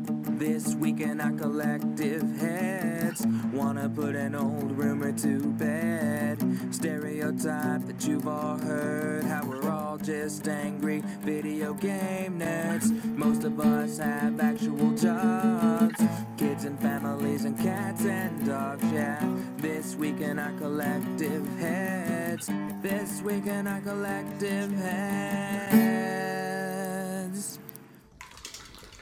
This week in our collective heads Wanna put an old rumor to bed. Stereotype that you've all heard How we're all just angry video game nerds. Most of us have actual jobs Kids and families and cats and dogs, yeah. This week in our collective heads This week in our collective heads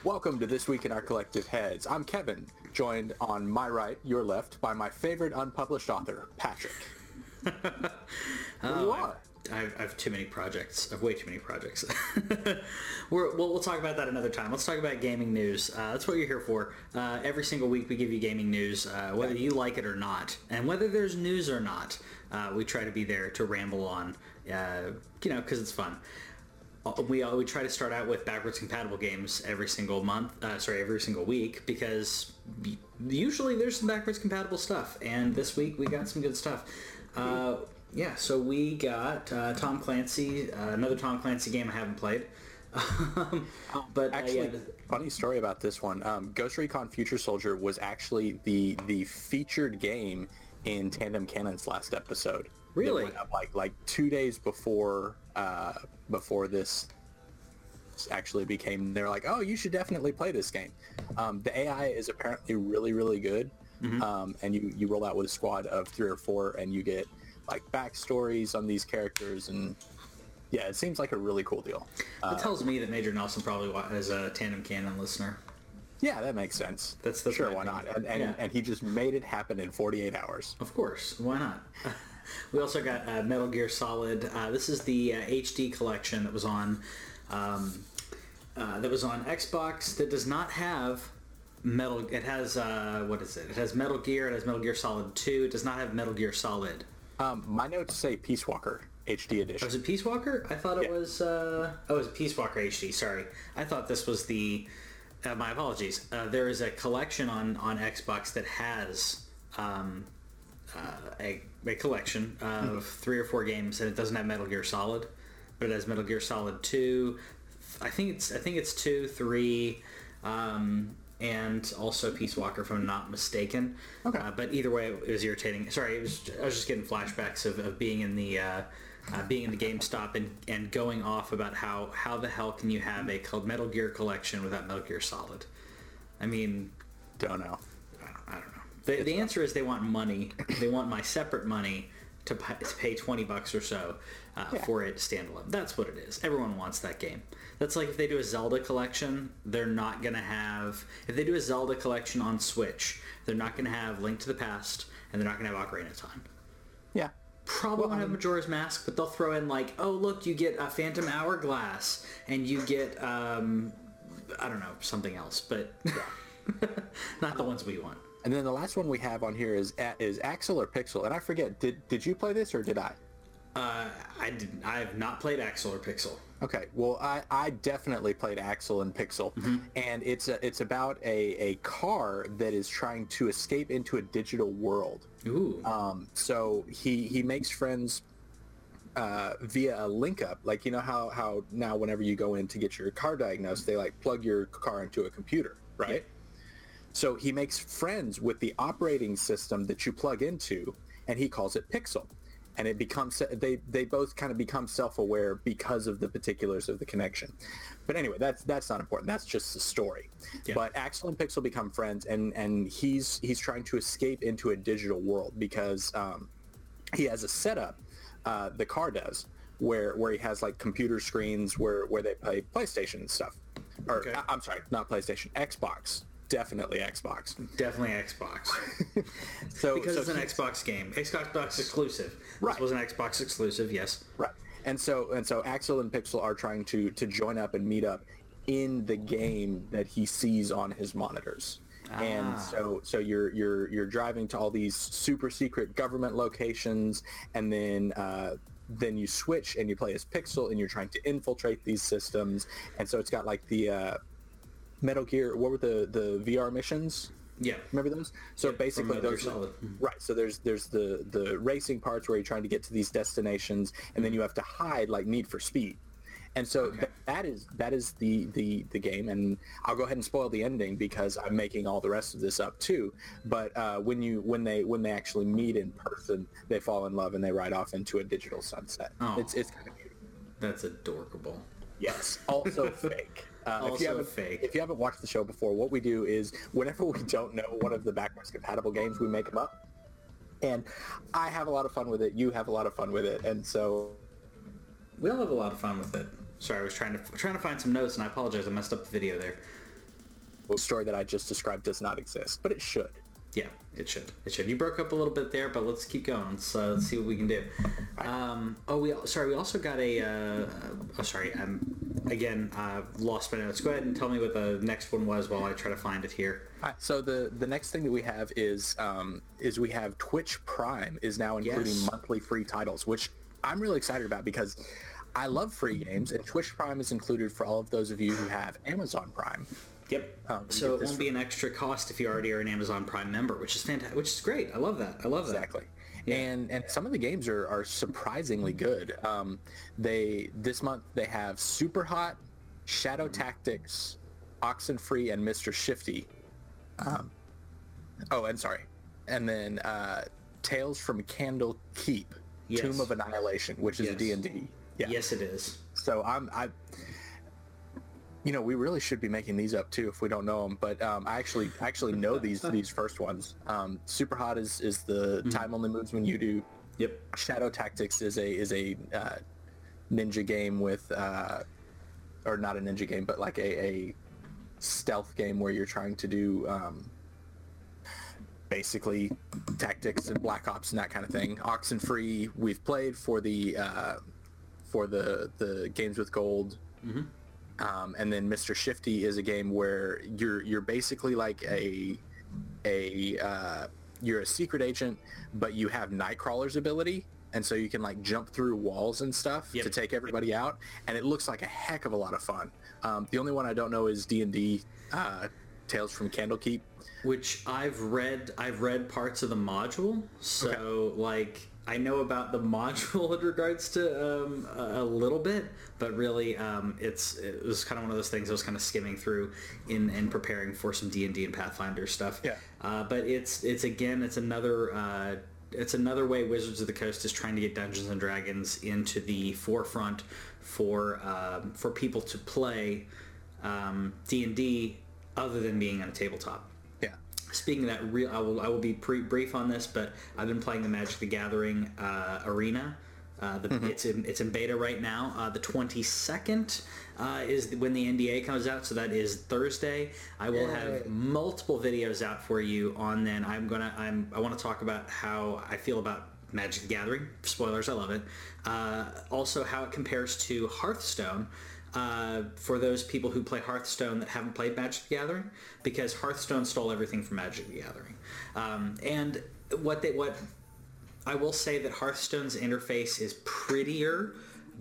Welcome to This Week in Our Collective Heads. I'm Kevin, joined on my right, your left, by my favorite unpublished author, Patrick. You are. I have, I have too many projects. I have way too many projects. We're, we'll, we'll talk about that another time. Let's talk about gaming news. Uh, that's what you're here for. Uh, every single week we give you gaming news, uh, whether you like it or not, and whether there's news or not. Uh, we try to be there to ramble on, uh, you know, because it's fun. Uh, We, uh, we try to start out with backwards compatible games every single month, uh, sorry, every single week, because usually there's some backwards compatible stuff, and this week we got some good stuff. Uh, yeah, so we got uh, Tom Clancy, uh, another Tom Clancy game I haven't played. Um, but uh, Actually, yeah, funny story about this one. Um, Ghost Recon Future Soldier was actually the the featured game in Tandem Cannon's last episode. Really? up like like two days before uh, before this actually became. They're like, oh, you should definitely play this game. Um, the AI is apparently really really good. Mm-hmm. Um, and you, you roll out with a squad of three or four and you get like backstories on these characters and yeah, it seems like a really cool deal. Uh, it tells me that Major Nelson probably is a Tandem Cannon listener. Yeah, that makes sense. That's- that's sure. Why not? And and, Yeah. and he just made it happen in 48 hours. Of course, why not? we also got uh, Metal Gear Solid. Uh, this is the uh, HD collection that was on um, uh, that was on Xbox. That does not have Metal. It has uh, what is it? It has Metal Gear. It has Metal Gear Solid Two. It does not have Metal Gear Solid. Um, my notes say Peace Walker HD edition. Was it Peace Walker? I thought it Yeah. was. Uh, oh, it was Peace Walker HD. Sorry, I thought this was the. Uh, my apologies. Uh, there is a collection on on Xbox that has um, uh, a, a collection of three or four games, and it doesn't have Metal Gear Solid, but it has Metal Gear Solid Two. I think it's I think it's two, three, um, and also Peace Walker, if I'm not mistaken. Okay. Uh, but either way, it was irritating. Sorry, it was, I was just getting flashbacks of, of being in the uh, uh, being in the GameStop and, and going off about how how the hell can you have a called Metal Gear collection without Metal Gear Solid? I mean, Don't know. I don't, I don't know. The, the answer is they want money. They want my separate money to, pay 20 bucks or so uh, Yeah. for it standalone. That's what it is. Everyone wants that game. That's like if they do a Zelda collection, they're not going to have... If they do a Zelda collection on Switch, they're not going to have Link to the Past, and they're not going to have Ocarina of Time. Yeah. Probably won't have Majora's Mask, but they'll throw in like, oh look, you get a Phantom Hourglass, and you get um, I don't know something else, but not the ones we want. And then the last one we have on here is is Axel or Pixel, and I forget. Did did you play this or did I? Uh, I did. I have not played Axel or Pixel. Okay, well, I, I definitely played Axel and Pixel, and it's a, it's about a, a car that is trying to escape into a digital world. Ooh. Um, so he he makes friends uh, via a link up. Like you know how how now whenever you go in to get your car diagnosed, they like plug your car into a computer, right? So he makes friends with the operating system that you plug into, and he calls it Pixel. And it becomes they they both kind of become self-aware because of the particulars of the connection. But anyway, that's that's not important. That's just the story. Yeah. But Axel and Pixel become friends, and and he's he's trying to escape into a digital world because um, he has a setup. Uh, the car does where where he has like computer screens where where they play PlayStation and stuff. Or Okay. I- I'm sorry, not PlayStation, Xbox. Definitely Xbox. Definitely Xbox So because so it's an Xbox game. Xbox exclusive. Right. This was an Xbox exclusive. Yes. Right. And so and so Axel and Pixel are trying to to join up and meet up in the game that he sees on his monitors. Ah. And so so you're you're you're driving to all these super secret government locations and then uh then you switch and you play as Pixel and you're trying to infiltrate these systems. And so it's got like the uh Metal Gear what were the the VR missions? Yeah. Remember those? So Yeah, basically, those Solid. right. So there's there's the the racing parts where you're trying to get to these destinations, and then you have to hide like Need for Speed. And so th- that is that is the, the the game, and I'll go ahead and spoil the ending because I'm making all the rest of this up too. But uh, when you when they when they actually meet in person, they fall in love and they ride off into a digital sunset. Oh. It's it's kind of beautiful. That's adorable. Yes, also fake. Uh, if you. If you haven't watched the show before, what we do is whenever we don't know one of the backwards compatible games, we make them up. And I have a lot of fun with it. You have a lot of fun with it, and so We all have a lot of fun with it. Sorry, I was trying to trying to find some notes, and I apologize. I messed up the video there. the story that I just described does not exist, but it should. Yeah, it should. It should. You broke up a little bit there, but let's keep going. Let's, uh, let's see what we can do. Um, oh, we sorry. We also got a. Uh, oh, sorry. I'm again uh, lost my notes. Go ahead and tell me what the next one was while I try to find it here. Right, so the the next thing that we have is um, is we have Twitch Prime is now including Yes. monthly free titles, which I'm really excited about because I love free games, and Twitch Prime is included for all of those of you who have Amazon Prime. Yep. Um, so it won't be an extra cost if you already are an Amazon Prime member, which is fantastic. Which is great. I love that. I love that. Exactly. And and some of the games are, are surprisingly good. Um, they this month they have Super Hot, Shadow Tactics, Oxenfree, and Mr. Shifty. Um, oh, and sorry, and then uh, Tales from Candle Keep, Yes. Tomb of Annihilation, which is a Yes. D and D. Yes, it is. So I'm I. You know, we really should be making these up too if we don't know them. But um, I actually I actually know these these first ones. Um, Super Hot is is the time only moves when you do. Yep. Shadow Tactics is a is a uh, ninja game with, uh, or not a ninja game, but like a, a stealth game where you're trying to do um, basically tactics and black ops and that kind of thing. Oxenfree we've played for the uh, for the the games with gold. Um, and then Mr. Shifty is a game where you're you're basically like a a uh, you're a secret agent, but you have Nightcrawler's ability, and so you can like jump through walls and stuff Yep. to take everybody out, and it looks like a heck of a lot of fun. Um, the only one I don't know is D and D uh, Tales from Candlekeep. which I've read. I've read parts of the module, so like I know about the module in regards to um, a little bit, but really um, it's it was kind of one of those things I was kind of skimming through in in preparing for some D and D and Pathfinder stuff. Yeah. Uh, but it's it's again it's another. Uh, it's another way Wizards of the Coast is trying to get Dungeons and Dragons into the forefront for um, for people to play um, D and D other than being on a tabletop. Speaking of that, real I will I will be pre- brief on this, but I've been playing the Magic the Gathering uh, arena. Uh, the, It's in it's in beta right now. Uh, the 22nd uh, is when the NDA comes out, so that is Thursday. I will have multiple videos out for you on then. I'm gonna I'm I want to talk about how I feel about Magic the Gathering. Spoilers, I love it. Uh, also, how it compares to Hearthstone uh, for those people who play Hearthstone that haven't played Magic the Gathering, because Hearthstone stole everything from Magic the Gathering. Um, and what they what I will say that Hearthstone's interface is prettier,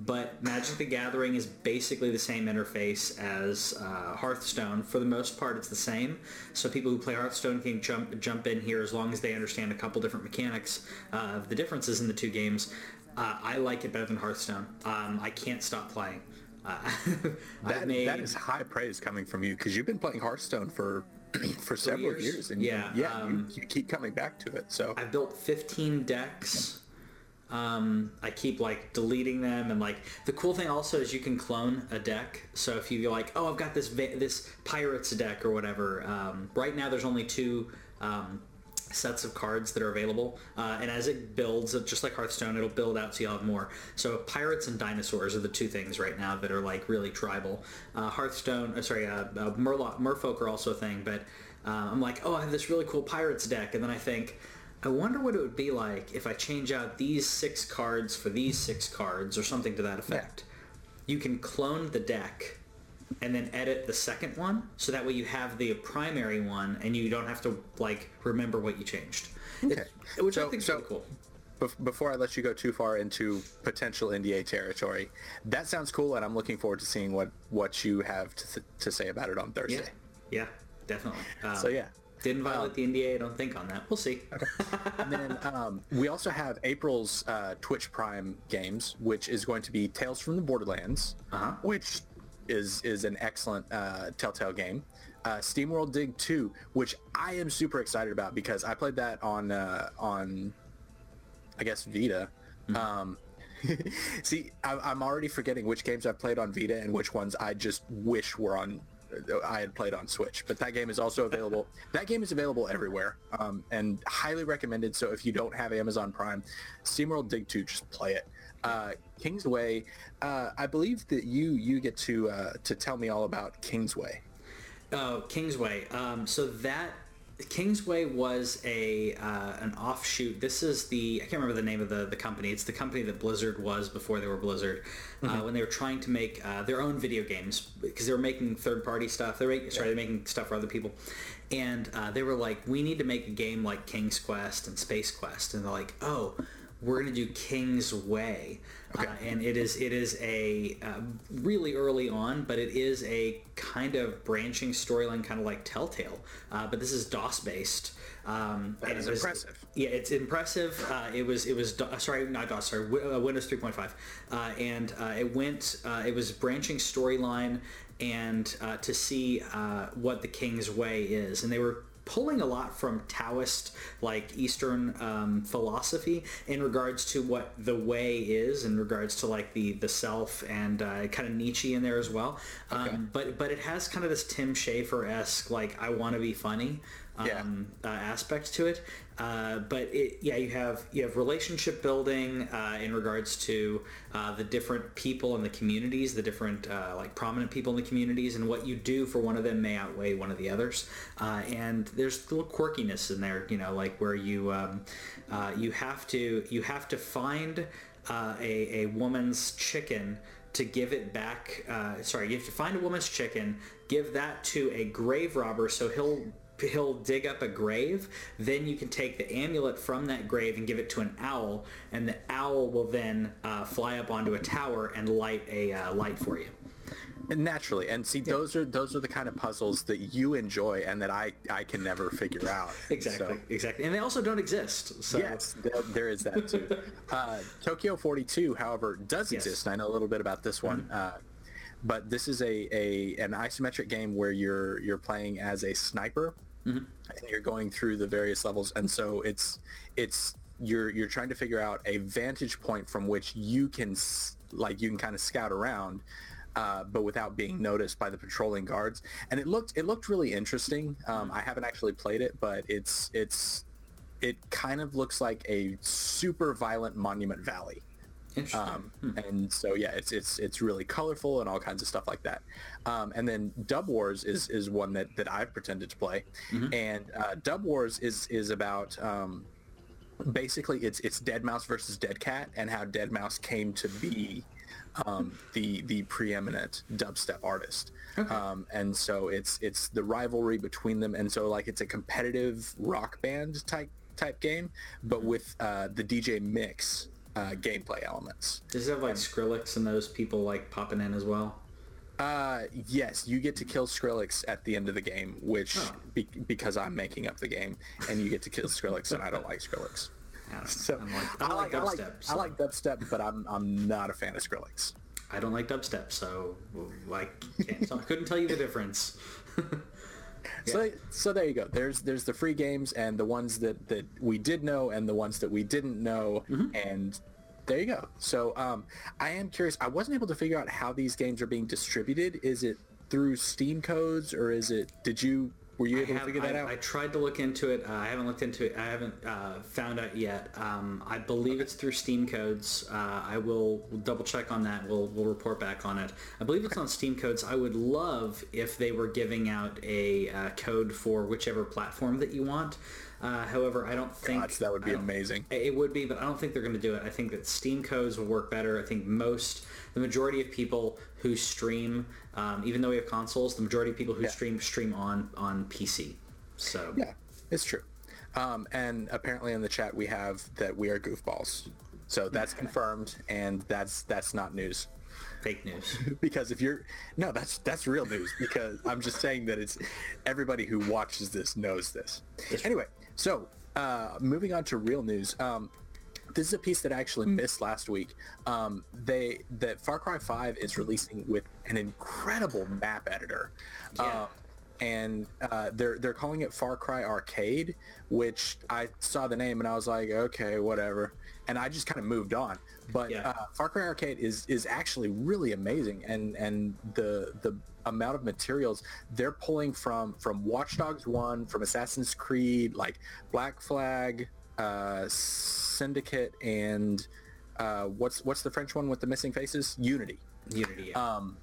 but Magic the Gathering is basically the same interface as uh, Hearthstone. For the most part, it's the same. So people who play Hearthstone can jump jump in here as long as they understand a couple different mechanics uh, of the differences in the two games. Uh, I like it better than Hearthstone. Um, I can't stop playing. Uh, That, that is high praise coming from you because you've been playing Hearthstone for for several years? years, and Yeah, yeah, um, you, you keep coming back to it. So I've built 15 decks. Um, I keep like deleting them, and like the cool thing also is you can clone a deck. So if you're like, oh, I've got this va- this pirates deck or whatever. Um, right now, there's only two um, sets of cards that are available, uh, and as it builds, uh, just like Hearthstone, it'll build out so you'll have more. So pirates and dinosaurs are the two things right now that are like really tribal. Uh, Hearthstone, uh, sorry, uh, uh, Murloc, Merfolk are also a thing, but I'm like, oh, I have this really cool pirates deck, and then I think. I wonder what it would be like if I change out these six cards for these six cards or something to that effect. You can clone the deck and then edit the second one so that way you have the primary one and you don't have to like remember what you changed. Okay. It- which I think is so- really cool. Before I let you go too far into potential NDA territory, that sounds cool, and I'm looking forward to seeing what what you have to, th- to say about it on Thursday. Yeah, definitely. Um, So yeah, Didn't violate the NDA, I don't think, on that. We'll see. Okay. and then um, we also have April's uh, Twitch Prime games, which is going to be Tales from the Borderlands, Uh-huh. which is is an excellent uh, Telltale game. Uh, SteamWorld Dig 2, which I am super excited about because I played that on uh, on I guess Vita. Um, see, I, I'm already forgetting which games I've played on Vita and which ones I just wish were on. I had played on Switch, but that game is also available. that game is available everywhere, um, and highly recommended. So if you don't have Amazon Prime, SteamWorld Dig 2, just play it. Uh, Kingsway, uh, I believe that you you get to uh, to tell me all about Kingsway. Oh, Kingsway. Um, so that Kingsway was a uh, an offshoot. This is the I can't remember the name of the, the company. It's the company that Blizzard was before they were Blizzard. Uh, when they were trying to make uh, their own video games because they were making third party stuff. They're making, sorry, they're making stuff for other people, and uh, they were like, we need to make a game like King's Quest and Space Quest, and they're like, oh. We're gonna do King's Way, uh, and it is it is a uh, really early on, but it is a kind of branching storyline, kind of like Telltale. Uh, but this is DOS based. Um, That is was- impressive. Yeah, it's impressive. Uh, it was it was uh, sorry not DOS sorry uh, Windows 3.5, uh, and uh, it went uh, it was branching storyline and uh, to see uh, what the King's Way is, and they were pulling a lot from Taoist like Eastern um, philosophy in regards to what the way is in regards to like the the self and uh, kind of Nietzsche in there as well. Um, but but it has kind of this Tim Schafer esque like I want to be funny Yeah. um, uh, aspect to it. Uh, but it, yeah, you have you have relationship building uh, in regards to uh, the different people in the communities, the different uh, like prominent people in the communities, and what you do for one of them may outweigh one of the others. Uh, and there's little quirkiness in there, you know, like where you um, you have to you have to find a a woman's chicken to give it back. Uh, sorry, you have to find a woman's chicken, give that to a grave robber, so he'll he'll dig up a grave. Then you can take the amulet from that grave and give it to an owl, and the owl will then uh, fly up onto a tower and light a uh, light for you. And naturally, and see, those are those are the kind of puzzles that you enjoy and that I I can never figure out. Exactly, So- exactly, and they also don't exist. So Yes, there, there is that too. Uh, Tokyo 42, however, does Yes. Mm-hmm. exist. I know a little bit about this one, uh, but this is a, a an isometric game where you're you're playing as a sniper, Mm-hmm. and you're going through the various levels, and so it's it's you're you're trying to figure out a vantage point from which you can like you can kind of scout around. Uh, but without being noticed by the patrolling guards, and it looked it looked really interesting. Um, I haven't actually played it, but it's it's it kind of looks like a super violent Monument Valley. Um, and so yeah, it's it's it's really colorful and all kinds of stuff like that. Um, and then Dub Wars is is one that that I've pretended to play, and uh, Dub Wars is is about um, basically it's it's Deadmau5 versus Dead Cat and how Deadmau5 came to be um, the the preeminent dubstep artist. Um, and so it's it's the rivalry between them, and so like it's a competitive rock band type type game, but with uh, the DJ mix uh, gameplay elements. Does it have like Skrillex and those people like popping in as well? Uh, yes, you get to kill Skrillex at the end of the game, which Oh. be, because I'm making up the game, and you get to kill Skrillex, and I don't like Skrillex. I. So I'm like, I, like I like, dubstep. I so- like dubstep, but I'm I'm not a fan of Skrillex. I don't like dubstep, so like, can't. I couldn't tell you the difference. So so there you go. There's there's the free games and the ones that that we did know and the ones that we didn't know, Mm-hmm. and there you go. So um, I am curious. I wasn't able to figure out how these games are being distributed. Is it through Steam codes or is it? Did you were you able to have, figure that I, out? I tried to look into it. Uh, I haven't looked into it. I haven't uh, found out yet. Um, I believe it's through Steam codes. Uh, I will double check on that. We'll we'll report back on it. I believe it's on Steam codes. I would love if they were giving out a uh, code for whichever platform that you want. Uh, however, I don't think that would be amazing. It would be, but I don't think they're going to do it. I think that Steam codes will work better. I think most, the majority of people who stream, um, even though we have consoles, the majority of people who Yeah. stream stream on on PC. So Yeah, it's true. Um, and apparently in the chat we have that we are goofballs. So that's confirmed, and that's that's not news. fake news. because if you're no, that's that's real news. Because I'm just saying that it's everybody who watches this knows this. Anyway, so uh, moving on to real news. Um, this is a piece that I actually missed last week. Um, they that Far Cry 5 is releasing with an incredible map editor. Yeah. Uh, and uh, they're they're calling it Far Cry Arcade, which I saw the name and I was like, okay, whatever, and I just kind of moved on. But Yeah. uh, Far Cry Arcade is is actually really amazing, and and the the amount of materials they're pulling from from Watch Dogs One, from Assassin's Creed, like Black Flag, uh, Syndicate, and uh, what's what's the French one with the missing faces? Unity. Unity. Yeah. Um,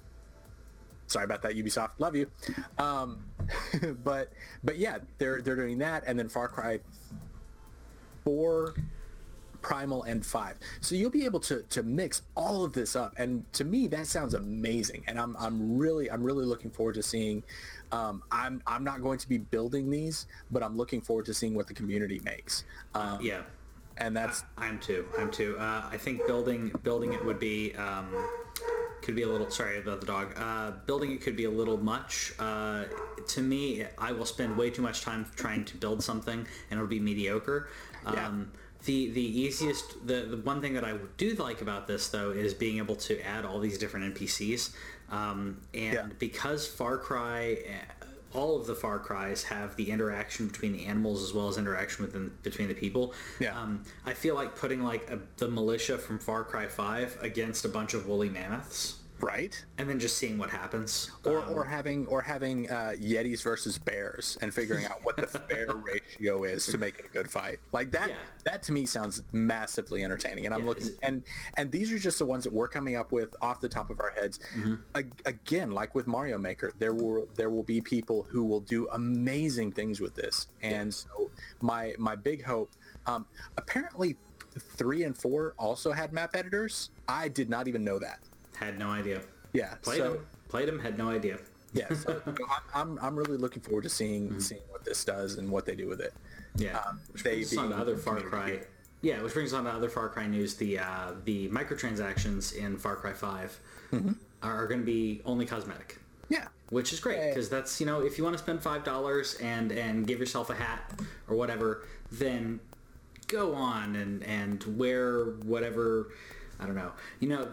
sorry about that, Ubisoft. Love you. Um, but but yeah, they're they're doing that, and then Far Cry Four, Primal, and Five. So you'll be able to to mix all of this up, and to me that sounds amazing. And I'm I'm really I'm really looking forward to seeing. Um, I'm I'm not going to be building these, but I'm looking forward to seeing what the community makes. Um, yeah. and that's I'm too. I'm too. Uh, I think building building it would be um, could be a little. Sorry about the dog. Uh, building it could be a little much. Uh, to me, I will spend way too much time trying to build something, and it'll be mediocre. Yeah. Um, the the easiest the, the one thing that I do like about this though is being able to add all these different NPCs. Um, and Yeah. because Far Cry. uh, All of the Far Cries have the interaction between the animals as well as interaction within between the people. Yeah. Um, I feel like putting like a, the militia from Far Cry 5 against a bunch of woolly mammoths right. and then just seeing what happens. or, Um, or having or having uh, Yetis versus bears and figuring out what the fair ratio is to make it a good fight. Like that Yeah. that to me sounds massively entertaining. And I'm Yeah, looking and and these are just the ones that we're coming up with off the top of our heads. Mm-hmm. A- again, like with Mario Maker, there will there will be people who will do amazing things with this. And so my my big hope um, apparently 3 and 4 also had map editors. I did not even know that. Had no idea. Yeah. Played so, them. Played them. Had no idea. yeah, so I'm, I'm I'm really looking forward to seeing Mm-hmm. seeing what this does and what they do with it. Yeah. Um, which they brings us on to other Far. Cry. Yeah, which brings us on to other Far Cry news. The uh, the microtransactions in Far Cry 5 Mm-hmm. are going to be only cosmetic. Yeah, which is great because that's you know if you want to spend five dollars and and give yourself a hat or whatever then go on and and wear whatever i don't know. You know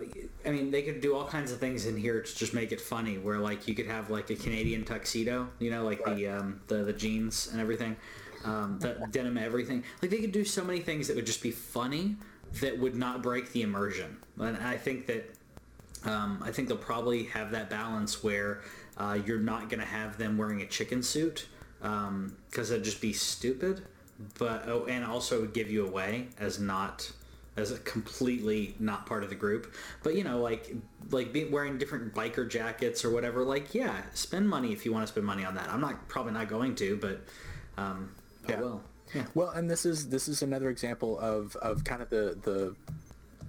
i mean they could do all kinds of things in here to just make it funny where like you could have like a canadian tuxedo you know like the um the, the jeans and everything um the denim everything. Like they could do so many things that would just be funny that would not break the immersion. And i think that um, I think they'll probably have that balance where uh, you're not going to have them wearing a chicken suit because that'd just be stupid, but oh, and also give you away as not as a completely not part of the group. But you know, like like be, wearing different biker jackets or whatever. Like, yeah, spend money if you want to spend money on that. I'm not probably not going to, but um, Yeah. I will. Yeah. Well, and this is this is another example of, of kind of the, the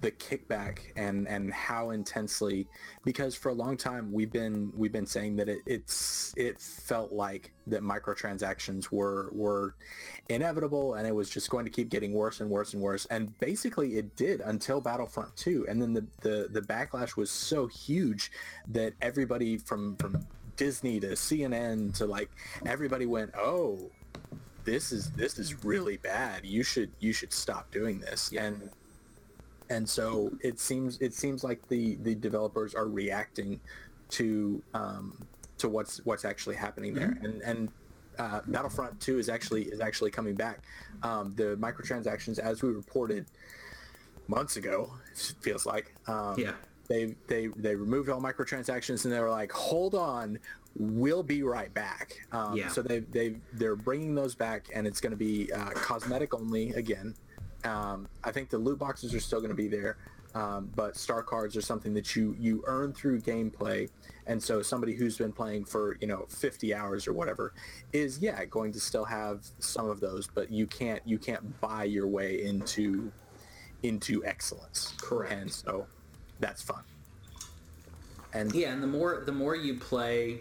the kickback and, and how intensely because for a long time we've been we've been saying that it, it's it felt like that microtransactions were were inevitable and it was just going to keep getting worse and worse and worse and basically it did until Battlefront 2 and then the, the, the backlash was so huge that everybody from from Disney to CNN to like everybody went oh this is this is really bad. You should you should stop doing this. And and so it seems it seems like the the developers are reacting to um, to what's what's actually happening there. And and uh, Battlefront 2 is actually is actually coming back. Um, the microtransactions, as we reported months ago, it feels like. Um, Yeah. They, they they removed all microtransactions and they were like, hold on, we'll be right back. Um, Yeah. So they they they're bringing those back and it's going to be uh, cosmetic only again. Um, I think the loot boxes are still going to be there, um, but star cards are something that you you earn through gameplay. And so somebody who's been playing for you know 50 hours or whatever is yeah going to still have some of those, but you can't you can't buy your way into into excellence. Correct. And so that's fun. And Yeah, and the more the more you play,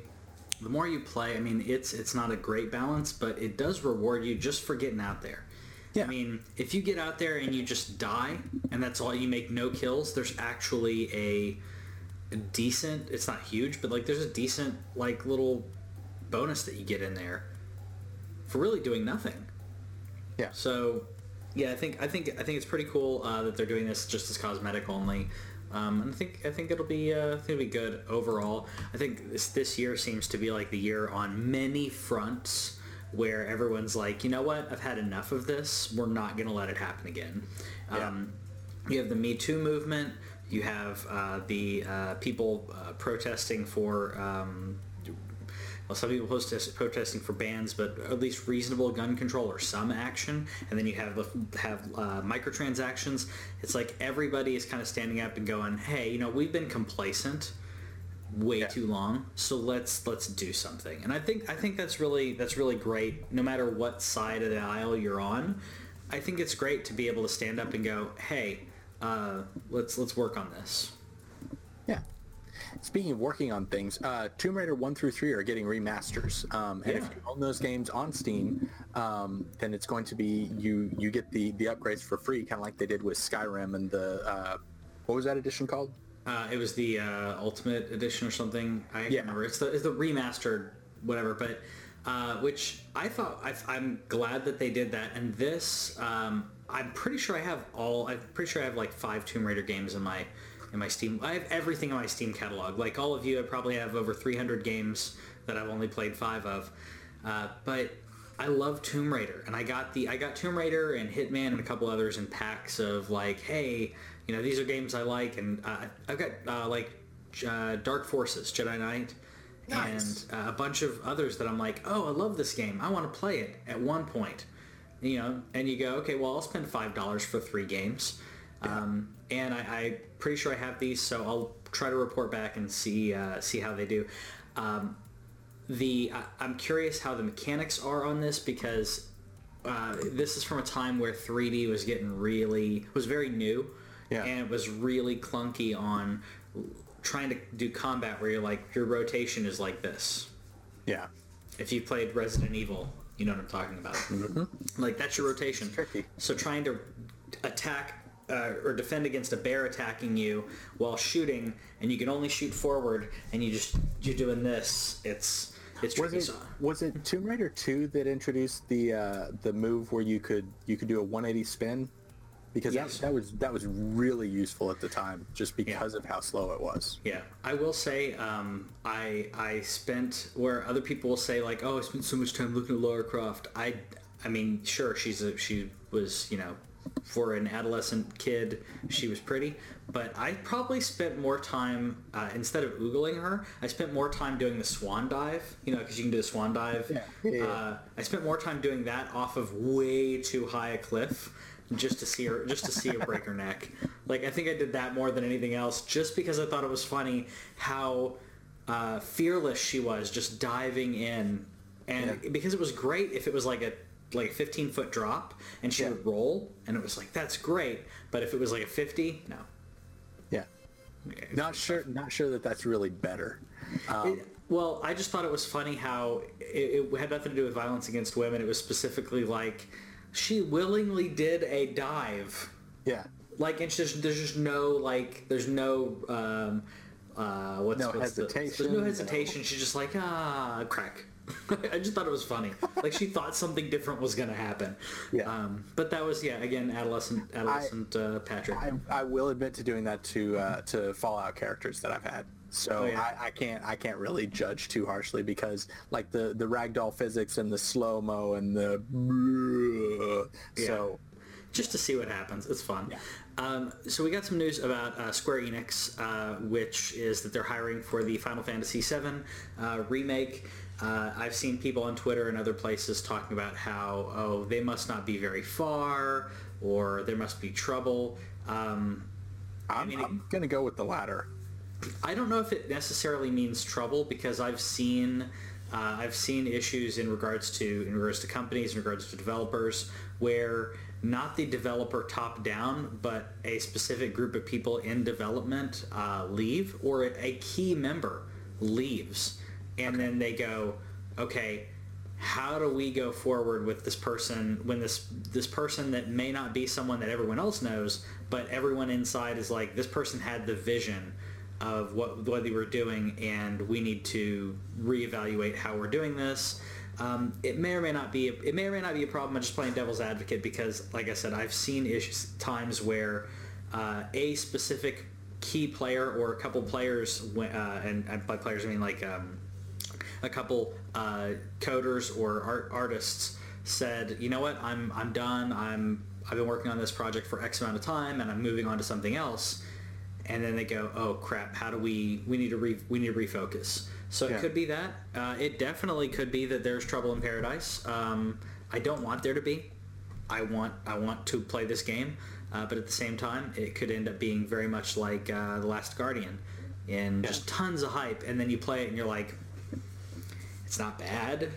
the more you play. I mean, it's it's not a great balance, but it does reward you just for getting out there. Yeah. I mean, if you get out there and you just die, and that's all you make no kills, there's actually a decent. It's not huge, but like there's a decent like little bonus that you get in there for really doing nothing. Yeah. So, yeah, I think I think I think it's pretty cool uh, that they're doing this just as cosmetic only. Um, and I think I think it'll be uh, I think it'll be good overall. I think this this year seems to be like the year on many fronts where everyone's like, you know what, I've had enough of this. We're not going to let it happen again. Yeah. Um, you have the Me Too movement. You have uh, the uh, people uh, protesting for um, well, some people protest, protesting for bans, but at least reasonable gun control or some action. And then you have have uh, microtransactions. It's like everybody is kind of standing up and going, "Hey, you know, we've been complacent way Yeah. too long, so let's let's do something." And I think I think that's really that's really great. No matter what side of the aisle you're on, I think it's great to be able to stand up and go, "Hey, uh, let's let's work on this." Yeah. Speaking of working on things, uh, Tomb Raider 1 through 3 are getting remasters. Um, and if you own those games on Steam, um, then it's going to be, you you get the, the upgrades for free, kind of like they did with Skyrim and the, uh, what was that edition called? Uh, it was the uh, Ultimate Edition or something. I can't Yeah. remember. It's the it's the remastered whatever, but uh, which I thought I, I'm glad that they did that. And this, um, I'm pretty sure I have all. I'm pretty sure I have like five Tomb Raider games in my in my Steam. I have everything in my Steam catalog. Like all of you, I probably have over 300 games that I've only played five of. Uh, but I love Tomb Raider, and I got the I got Tomb Raider and Hitman and a couple others in packs of like, hey, you know, these are games I like, and uh, I've got uh, like uh, Dark Forces, Jedi Knight, Nice. and uh, a bunch of others that I'm like, oh, I love this game. I want to play it at one point, you know, and you go, okay, well, I'll spend five dollars for three games, um, and I, I'm pretty sure I have these, so I'll try to report back and see uh, see how they do. Um, the I, I'm curious how the mechanics are on this because uh, this is from a time where 3D was getting really was very new, Yeah. and it was really clunky on trying to do combat where you're like your rotation is like this. Yeah. If you played Resident Evil, you know what I'm talking about. Like that's your rotation. tricky. So trying to attack uh, or defend against a bear attacking you while shooting, and you can only shoot forward, and you just you're doing this. It's it's Was tricky. it was it Tomb Raider 2 that introduced the uh, the move where you could you could do a 180 spin? Because Yes. that, that was that was really useful at the time, just because of how slow it was. Yeah, I will say um, I I spent where other people will say like, oh, I spent so much time looking at Lara Croft. I I mean, sure, she's a she was you know for an adolescent kid, she was pretty, but I probably spent more time uh, instead of oogling her. I spent more time doing the swan dive, you know, because you can do the swan dive. Yeah. Yeah, yeah. Uh, I spent more time doing that off of way too high a cliff just to see her just to see her break her neck. Like I think I did that more than anything else just because I thought it was funny how uh, fearless she was just diving in and Yeah. because it was great if it was like a like a 15 foot drop and she Yeah. would roll and it was like that's great but if it was like a 50 no Yeah. Not sure not sure that that's really better. Um, It- well, I just thought it was funny how it, it had nothing to do with violence against women. It was specifically like she willingly did a dive. yeah. Like it's just there's just no like there's no um uh what's No what's the- hesitation, there's no no- hesitation. She's just like ah crack. I just thought it was funny. Like she thought something different was gonna happen. Yeah. Um, but that was yeah again adolescent adolescent uh, Patrick. I, I will admit to doing that to uh, to Fallout characters that I've had. So Oh, yeah. I, I can't I can't really judge too harshly because like the the ragdoll physics and the slow mo and the so just to see what happens. It's fun. Um, so we got some news about uh, Square Enix, uh, which is that they're hiring for the Final Fantasy VII uh, remake. Uh, I've seen people on Twitter and other places talking about how oh they must not be very far or there must be trouble. Um, I'm, mean, I'm gonna go with the latter. I don't know if it necessarily means trouble because I've seen uh, I've seen issues in regards to in regards to companies, in regards to developers, where not the developer top down, but a specific group of people in development uh, leave, or a key member leaves, and then they go, okay. How do we go forward with this person when this this person that may not be someone that everyone else knows, but everyone inside is like this person had the vision of what what they were doing, and we need to reevaluate how we're doing this. Um, it may or may not be it may or may not be a problem. I'm just playing devil's advocate because, like I said, I've seen issues, times where uh, a specific key player or a couple players, uh, and, and by players I mean like um, a couple uh, coders or art, artists said, you know what, I'm I'm done. I'm I've been working on this project for X amount of time, and I'm moving on to something else. And then they go, oh crap, how do we we need to re, we need to refocus. So Yeah. it could be that. Uh, it definitely could be that there's trouble in paradise. Um, I don't want there to be. I want I want to play this game, uh, but at the same time, it could end up being very much like uh, the Last Guardian, and just tons of hype, and then you play it and you're like, it's not bad,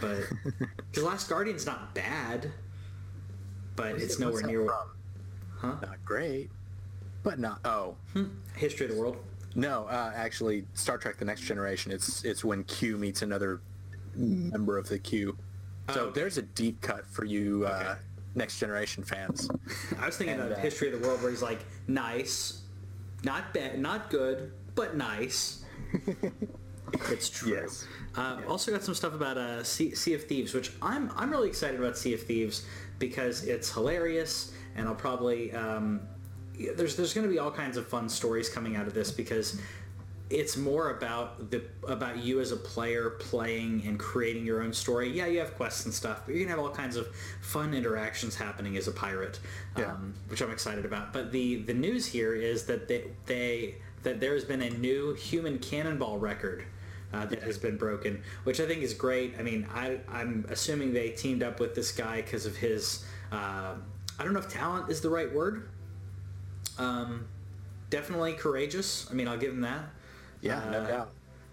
but because Last Guardian's not bad, but it's nowhere near from? Huh? Not great, but not. Oh History of the World. no, uh, actually, Star Trek: The Next Generation. It's it's when Q meets another member of the Q. So Oh, okay. there's a deep cut for you uh, Okay. Next Generation fans. I was thinking And, of uh, History of the World, where he's like nice, not bad, not good, but nice. it's true. Yes. Uh, Also got some stuff about uh, sea, sea of Thieves, which I'm I'm really excited about Sea of Thieves because it's hilarious, and I'll probably um, yeah, there's there's going to be all kinds of fun stories coming out of this because it's more about the about you as a player playing and creating your own story. Yeah, you have quests and stuff, but you're gonna have all kinds of fun interactions happening as a pirate, Yeah. um, which I'm excited about. But the the news here is that they, they that there has been a new human cannonball record. Uh, that has been broken, which I think is great. I mean, I, I'm assuming they teamed up with this guy because of his, uh, I don't know if talent is the right word. Um, definitely courageous. I mean, I'll give him that. Yeah, no Uh, doubt.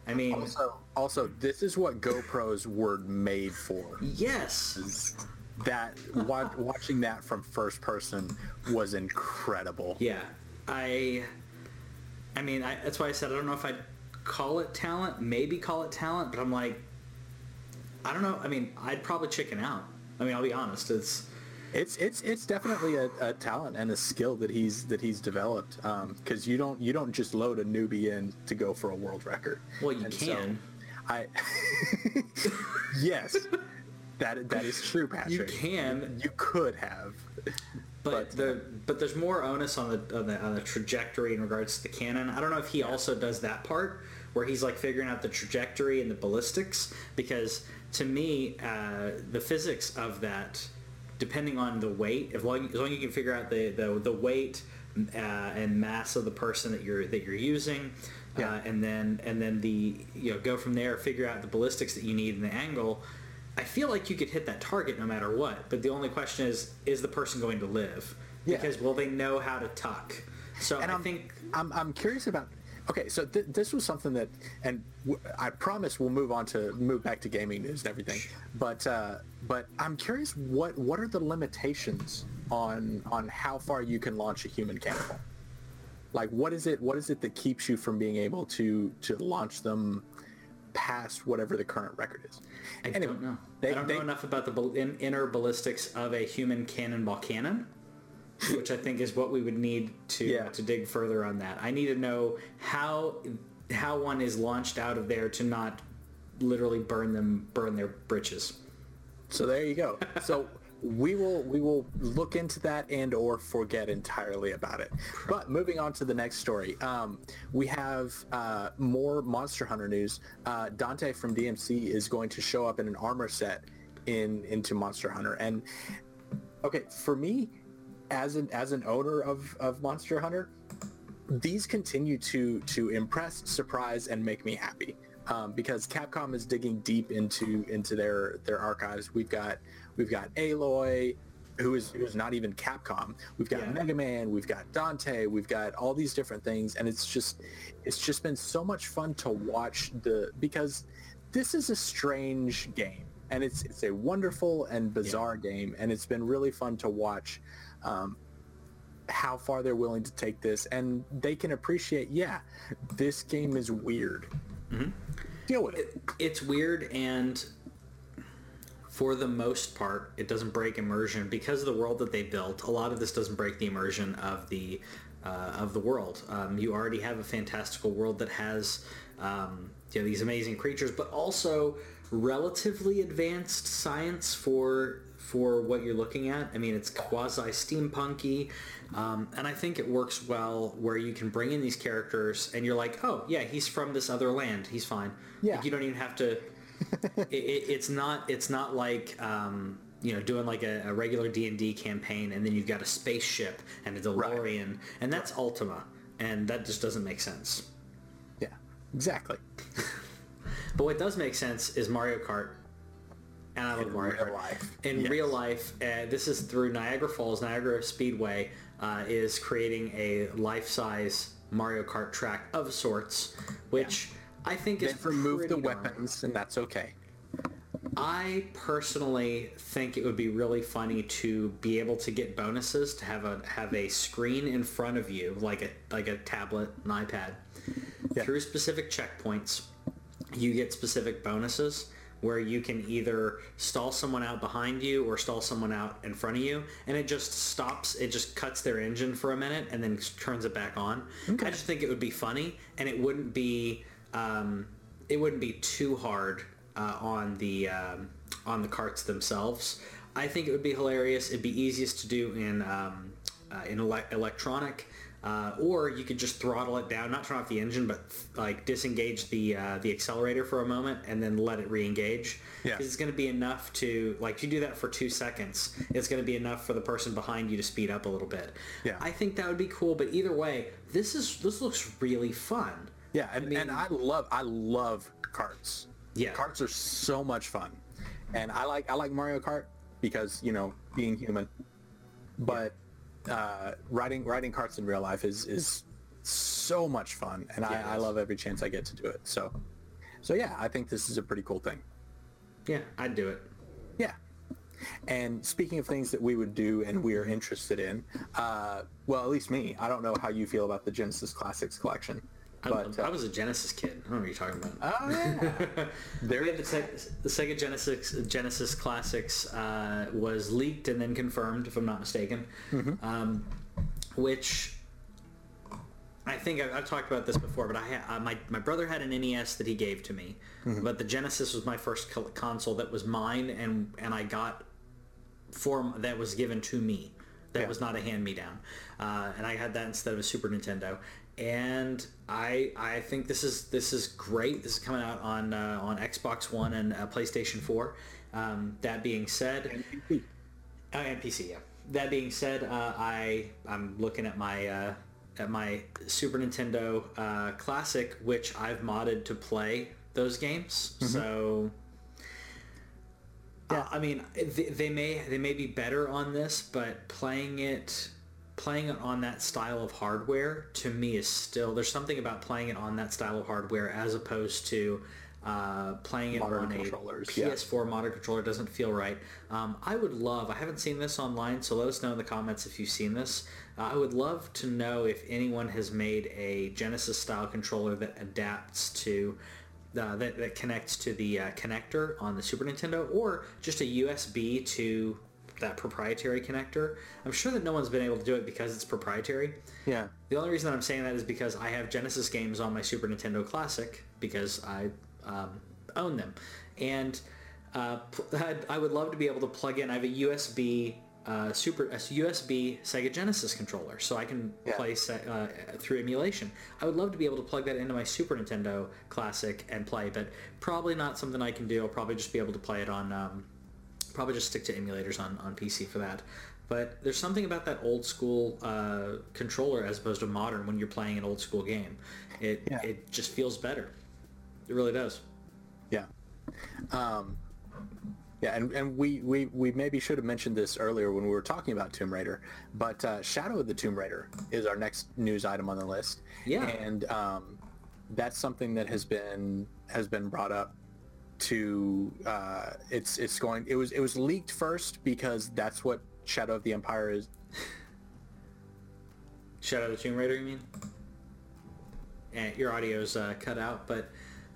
I mean, Also, also, this is what GoPros were made for. yes. That watching that from first person was incredible. Yeah. I I mean, I, that's why I said I don't know if I'd call it talent, maybe call it talent, but I'm like I don't know. I mean, I'd probably chicken out. I mean, I'll be honest. It's It's it's it's definitely a, a talent and a skill that he's that he's developed. Because you don't you don't just load a newbie in to go for a world record. well, you And so can. I yes, that that is true, Patrick. You can. You could have. But, But- the but there's more onus on the, on the on the trajectory in regards to the cannon. I don't know if he also does that part where he's like figuring out the trajectory and the ballistics because to me uh, the physics of that, depending on the weight, as long as long as you can figure out the the, the weight uh, and mass of the person that you're that you're using. Yeah. Uh, and then and then the you know go from there figure out the ballistics that you need and the angle I feel like you could hit that target no matter what, but the only question is, is the person going to live? Yeah. Because will they know how to tuck? So And I I'm, think I'm, I'm curious about. Okay, so th- this was something that, and w- I promise we'll move on to move back to gaming news and everything. But uh, but I'm curious what what are the limitations on on how far you can launch a human cannonball? Like what is it what is it that keeps you from being able to to launch them past whatever the current record is? I Anyway, don't know. they- I don't they- know enough about the in, inner ballistics of a human cannonball cannon, which I think is what we would need to Yeah. to dig further on that. I need to know how how one is launched out of there to not literally burn them burn their britches. So there you go. So we will we will look into that and or forget entirely about it. But moving on to the next story, um, we have uh, more Monster Hunter news. Uh, Dante from DMC is going to show up in an armor set in into Monster Hunter, and okay, for me, as an as an owner of of Monster Hunter, these continue to to impress, surprise, and make me happy. Um, because Capcom is digging deep into into their their archives. We've got we've got Aloy, who is who is not even Capcom. We've got Yeah. Mega Man. We've got Dante. We've got all these different things, and it's just it's just been so much fun to watch the because this is a strange game, and it's it's a wonderful and bizarre game, and it's been really fun to watch. Um, how far they're willing to take this and they can appreciate yeah this game is weird. Deal with it it's weird and for the most part it doesn't break immersion. Because of the world that they built a lot of this doesn't break the immersion of the uh, of the world. Um, you already have a fantastical world that has um, you know, these amazing creatures, but also relatively advanced science for for what you're looking at. I mean, it's quasi steampunky, um, and I think it works well where you can bring in these characters and you're like, oh yeah, he's from this other land, he's fine. Yeah. Like, you don't even have to. it, it, it's not. It's not like. Um, you know, doing like a, a regular D and D campaign, and then you've got a spaceship and a DeLorean, and that's Ultima, and that just doesn't make sense. Yeah, exactly. But what does make sense is Mario Kart. And I love In Mario real Kart. life. In Yes. real life, uh, this is through Niagara Falls. Niagara Speedway uh, is creating a life-size Mario Kart track of sorts, which I think is They've removed the weapons, and that's okay. I personally think it would be really funny to be able to get bonuses to have a have a screen in front of you, like a like a tablet, an iPad, Yeah. through specific checkpoints. You get specific bonuses where you can either stall someone out behind you or stall someone out in front of you, and it just stops. It just cuts their engine for a minute and then turns it back on. I just think it would be funny, and it wouldn't be um, it wouldn't be too hard uh, on the um, on the carts themselves. I think it would be hilarious. It'd be easiest to do in um, uh, in ele- electronic, uh, or you could just throttle it down, not turn off the engine, but like disengage the uh, the accelerator for a moment and then let it re-engage. Yeah. 'Cause it's going to be enough to like if you do that for two seconds, it's going to be enough for the person behind you to speed up a little bit. Yeah. I think that would be cool. But either way, this is this looks really fun. Yeah, and, mean- and I love I love carts. Yeah. carts are so much fun, and I like I like Mario Kart because you know being human, but uh, riding riding carts in real life is is so much fun, and Yeah, I, I love every chance I get to do it. So, so yeah, I think this is a pretty cool thing. Yeah, I'd do it. Yeah. And speaking of things that we would do and we are interested in, uh, well, at least me. I don't know how you feel about the Genesis Classics collection, but I uh, was a Genesis kid. I don't know what you're talking about. oh yeah, there We had the, the Sega Genesis Genesis Classics uh, was leaked and then confirmed, if I'm not mistaken, um, which I think I've, I've talked about this before. But I ha- uh, my my brother had an NES that he gave to me, but the Genesis was my first co- console that was mine, and and I got form that was given to me. That Yeah. was not a hand me down, uh, and I had that instead of a Super Nintendo. And I I think this is this is great. This is coming out on uh, on Xbox One and uh, PlayStation Four. Um, that being said, uh, and PC, yeah. That being said, uh, I I'm looking at my uh, at my Super Nintendo uh, Classic, which I've modded to play those games. So, uh, I mean, they, they may they may be better on this, but playing it playing it on that style of hardware to me is still there's something about playing it on that style of hardware as opposed to uh, playing it Modern on a controllers. PS4 modern controller doesn't feel right. Um, I would love. I haven't seen this online, so let us know in the comments if you've seen this. Uh, I would love to know if anyone has made a Genesis style controller that adapts to. Uh, that, that connects to the uh, connector on the Super Nintendo, or just a USB to that proprietary connector. I'm sure that no one's been able to do it because it's proprietary. yeah. The only reason that I'm saying that is because I have Genesis games on my Super Nintendo Classic because I um, own them, and uh, I would love to be able to plug in. I have a USB uh, super a USB Sega Genesis controller, so I can Yeah. play uh, through emulation. I would love to be able to plug that into my Super Nintendo Classic and play, but probably not something I can do. I'll probably just be able to play it on. Um, probably just stick to emulators on, on PC for that. But there's something about that old school uh, controller as opposed to modern when you're playing an old school game. It Yeah. it just feels better. It really does. Yeah. Um, yeah, and, and we, we, we maybe should have mentioned this earlier when we were talking about Tomb Raider, but uh, Shadow of the Tomb Raider is our next news item on the list. Yeah. And um, that's something that has been has been brought up to uh, it's it's going it was it was leaked first because that's what Shadow of the Empire is Shadow of the Tomb Raider, you mean? And your audio's uh, cut out, but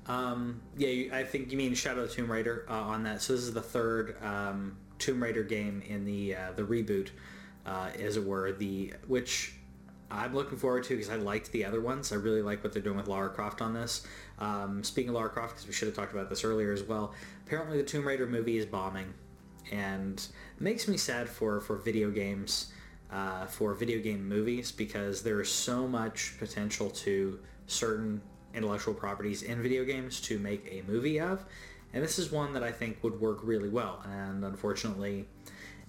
um, yeah, I think you mean Shadow of the Tomb Raider uh, on that. So this is the third um, Tomb Raider game in the uh, the reboot, uh, as it were. The which I'm looking forward to because I liked the other ones. I really like what they're doing with Lara Croft on this. Um, speaking of Lara Croft, because we should have talked about this earlier as well. Apparently, the Tomb Raider movie is bombing, and it makes me sad for for video games, uh, for video game movies because there is so much potential to certain intellectual properties in video games to make a movie of, and this is one that I think would work really well. And unfortunately,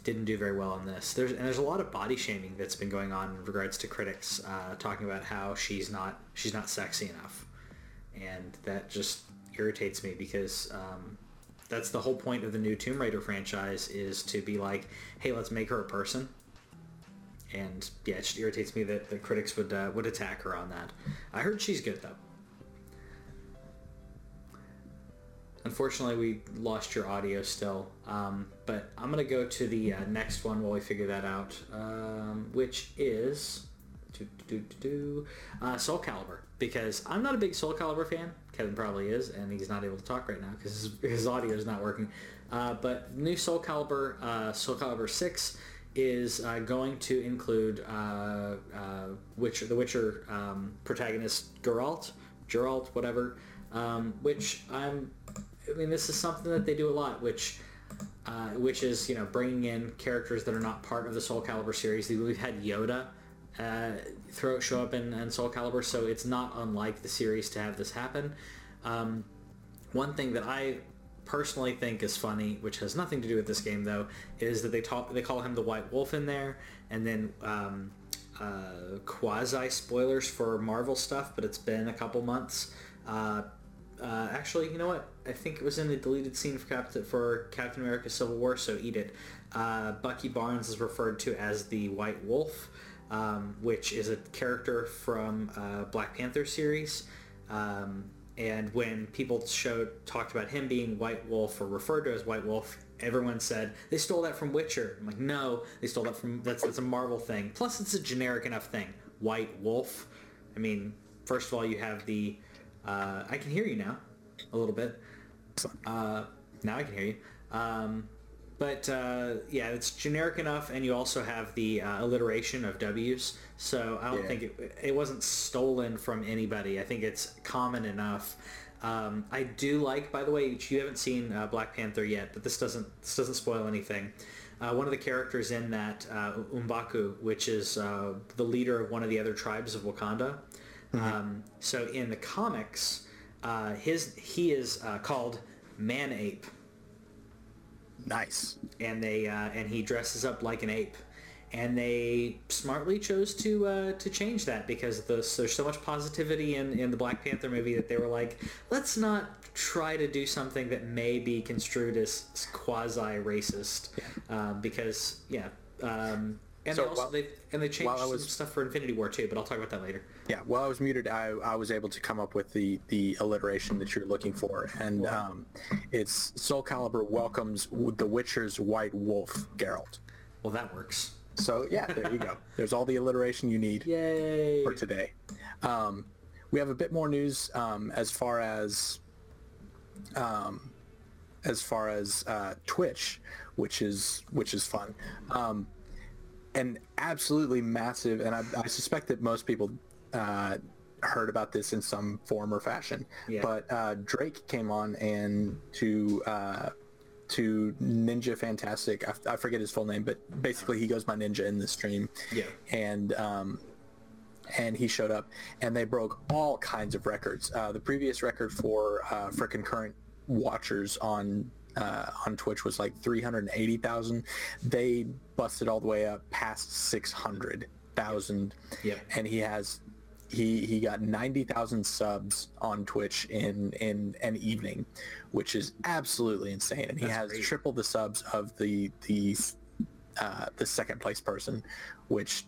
didn't do very well on this. There's and there's a lot of body shaming that's been going on in regards to critics uh, talking about how she's not she's not sexy enough, and that just irritates me because um, that's the whole point of the new Tomb Raider franchise is to be like, hey, let's make her a person. And yeah, it just irritates me that the critics would uh, would attack her on that. I heard she's good though. Unfortunately, we lost your audio still, um, but I'm going to go to the uh, next one while we figure that out, um, which is do, do, do, uh, Soul Calibur, because I'm not a big Soul Calibur fan. Kevin probably is, and he's not able to talk right now because his, his audio is not working. Uh, but new Soul Calibur, uh, Soul Calibur 6, is uh, going to include uh, uh, Witcher, the Witcher um, protagonist Geralt, Geralt, whatever, um, which I'm I mean, this is something that they do a lot, which uh, which is you know bringing in characters that are not part of the Soul Calibur series. We've had Yoda uh, throw show up in, in, Soul Calibur, so it's not unlike the series to have this happen. Um, one thing that I personally think is funny, which has nothing to do with this game though, is that they talk they call him the White Wolf in there, and then. Um, uh, quasi spoilers for Marvel stuff, but it's been a couple months. Uh, uh, actually, you know what? I think it was in the deleted scene for Captain, for Captain America Civil War, so eat it. Uh, Bucky Barnes is referred to as the White Wolf, um, which is a character from uh, Black Panther series. Um, and when people showed talked about him being White Wolf or referred to as White Wolf, everyone said they stole that from Witcher. I'm like, no, they stole that from that's that's a Marvel thing. Plus, it's a generic enough thing. White Wolf. I mean, first of all, you have the uh, I can hear you now, a little bit. Uh, now I can hear you. Um, but uh, yeah, it's generic enough, and you also have the uh, alliteration of W's. So I don't yeah. think it, it wasn't stolen from anybody. I think it's common enough. Um, I do like, by the way, you haven't seen uh, Black Panther yet, but this doesn't this doesn't spoil anything. Uh, one of the characters in that uh, M'Baku, which is uh, the leader of one of the other tribes of Wakanda, Mm-hmm. Um, so in the comics, uh, his he is uh, called Man Ape. Nice. And they uh, and he dresses up like an ape, and they smartly chose to uh, to change that because the, there's so much positivity in in the Black Panther movie that they were like, let's not try to do something that may be construed as quasi racist, yeah. um, because yeah. Um, and so they also while, they and they changed some was, stuff for Infinity War too, but I'll talk about that later. Yeah, while I was muted, I, I was able to come up with the the alliteration that you're looking for, and um, it's Soul Calibur welcomes the Witcher's White Wolf, Geralt. Well, that works. So yeah, there you go. There's all the alliteration you need Yay. for today. Um, we have a bit more news um, as far as um, as far as uh, Twitch, which is which is fun. Um, an absolutely massive, and I, I suspect that most people uh, heard about this in some form or fashion. Yeah. But uh, Drake came on and to uh, to Ninja Fantastic. I, I, forget his full name, but basically he goes by Ninja in the stream. Yeah. And um, and he showed up, and they broke all kinds of records. Uh, the previous record for uh, for concurrent watchers on uh, on Twitch was like 380,000. They busted all the way up past 600,000. Yep. And he has he he got 90,000 subs on Twitch in in an evening, which is absolutely insane. And he That's has triple the subs of the the uh, the second place person, which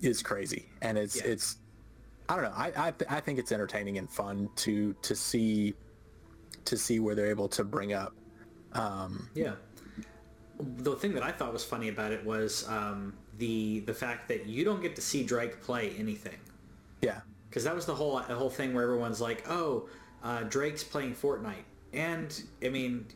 is crazy. And it's yeah. it's I don't know. I I, th- I think it's entertaining and fun to to see to see where they're able to bring up. Um, yeah. The thing that I thought was funny about it was um, the the fact that you don't get to see Drake play anything. Yeah. Because that was the whole the whole thing where everyone's like, "Oh, uh, Drake's playing Fortnite," and I mean,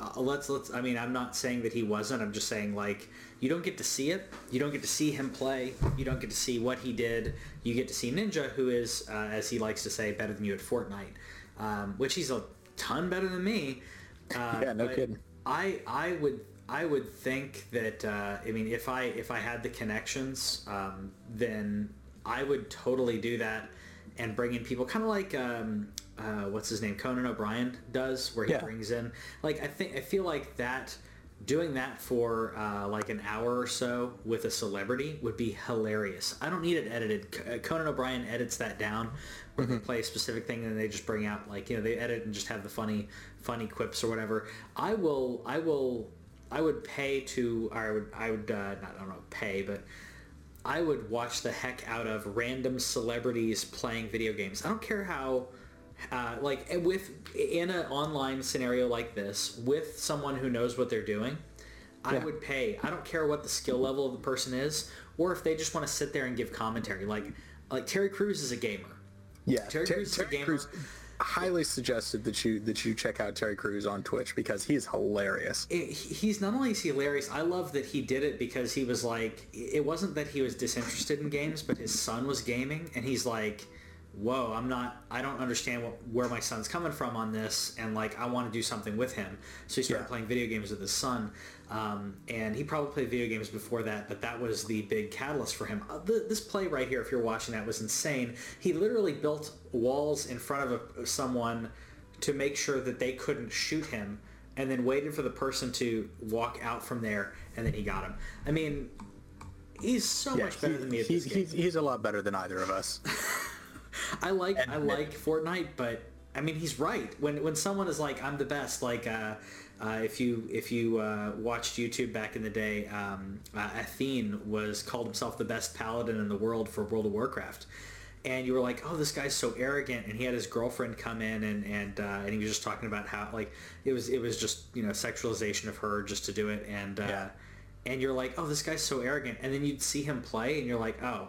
uh, let's let's. I mean, I'm not saying that he wasn't. I'm just saying like you don't get to see it. You don't get to see him play. You don't get to see what he did. You get to see Ninja, who is, uh, as he likes to say, better than you at Fortnite, um, which he's a ton better than me. Uh, Yeah, no kidding. I I would I would think that uh, I mean if I if I had the connections, um, then I would totally do that and bring in people kind of like um, uh, what's his name Conan O'Brien does, where he Yeah. brings in like I think I feel like that doing that for uh, like an hour or so with a celebrity would be hilarious. I don't need it edited. Uh, Conan O'Brien edits that down where they play a specific thing and then they just bring out like you know they edit and just have the funny funny quips or whatever. I will I will I would pay to or I would I would uh, not I don't know pay but I would watch the heck out of random celebrities playing video games. I don't care how, uh, like with in an online scenario like this with someone who knows what they're doing. I Yeah. would pay. I don't care what the skill level of the person is, or if they just want to sit there and give commentary. Like, like Terry Crews is a gamer. Yeah, Terry Ter- Crews is a Terry gamer. Crews highly suggested that you that you check out Terry Crews on Twitch because he's hilarious. it, he's not only is he hilarious. I love that he did it because he was like, it wasn't that he was disinterested in games, but his son was gaming, and he's like, "Whoa, I'm not. I don't understand what, where my son's coming from on this, and like, I want to do something with him." So he started Yeah. playing video games with his son, um, and he probably played video games before that, but that was the big catalyst for him. Uh, th- this play right here, if you're watching that, was insane. He literally built walls in front of a, someone to make sure that they couldn't shoot him and then waited for the person to walk out from there and then he got him. I mean, he's so Yeah, much better he- than me at he's, he's he's a lot better than either of us. I like I and- like Fortnite, but I mean he's right. When when someone is like I'm the best, like uh, uh, if you if you uh, watched YouTube back in the day, um, uh, Athene was called himself the best paladin in the world for World of Warcraft. And you were like, oh, this guy's so arrogant, and he had his girlfriend come in, and and uh, and he was just talking about how like it was it was just you know sexualization of her just to do it, and uh, Yeah. and you're like, oh, this guy's so arrogant, and then you'd see him play, and you're like, oh,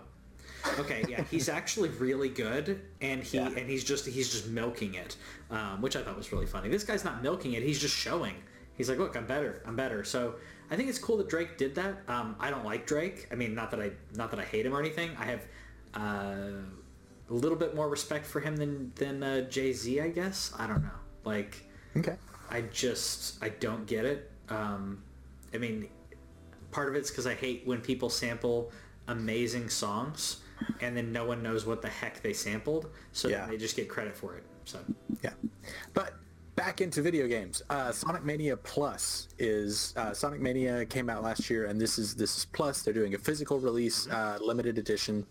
okay, yeah, he's actually really good, and he Yeah. and he's just he's just milking it, um, which I thought was really funny. This guy's not milking it; he's just showing. He's like, look, I'm better, I'm better. So I think it's cool that Drake did that. Um, I don't like Drake. I mean, not that I not that I hate him or anything. I have uh, a little bit more respect for him than than uh, Jay Z, I guess. I don't know, like. Okay. I just I don't get it. Um, I mean, part of it's because I hate when people sample amazing songs and then no one knows what the heck they sampled, so Yeah. they just get credit for it. So Yeah. But back into video games. Uh, Sonic Mania Plus is uh, Sonic Mania came out last year, and this is this is Plus. They're doing a physical release, uh, limited edition,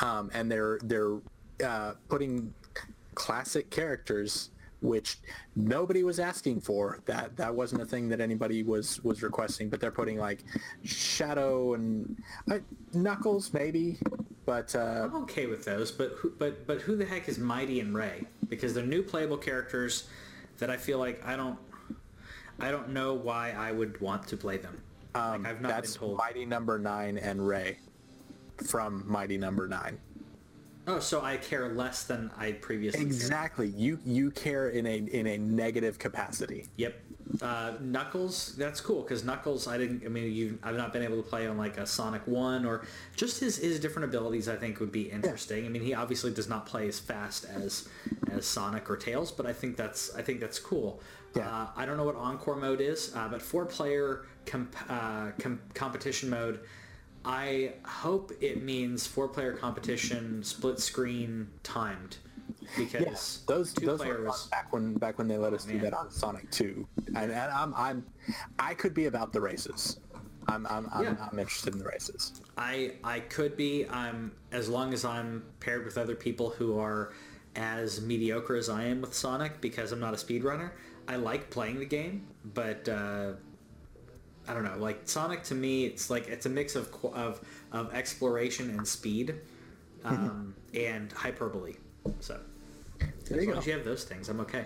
um, and they're they're uh, putting classic characters. Which nobody was asking for. That that wasn't a thing that anybody was was requesting. But they're putting like Shadow and uh, Knuckles maybe, but uh, I'm okay with those. But who, but but who the heck is Mighty and Ray? Because they're new playable characters that I feel like I don't I don't know why I would want to play them. like I've not that's been told. Mighty Number Nine and Ray from Mighty Number Nine. Oh, so I care less than I previously cared. Exactly. You you care in a in a negative capacity. Yep. Uh, Knuckles, that's cool because Knuckles, I didn't. I mean, you, I've not been able to play on like a Sonic One or just his his different abilities. I think would be interesting. I mean, he obviously does not play as fast as as Sonic or Tails, but I think that's I think that's cool. Yeah. Uh, I don't know what Encore mode is, uh, but four player comp- uh, com- competition mode. I hope it means four player competition split screen timed because Those two those player were fun back when back when they let us do man. that on Sonic 2. And, and I'm I'm I could be about the races. I'm I'm I'm, Yeah. I'm interested in the races. I I could be. I'm as long as I'm paired with other people who are as mediocre as I am with Sonic because I'm not a speedrunner. I like playing the game, but uh, I don't know. Like Sonic to me, it's like it's a mix of of of exploration and speed, um, and hyperbole. So There as you long go. as you have those things, I'm okay.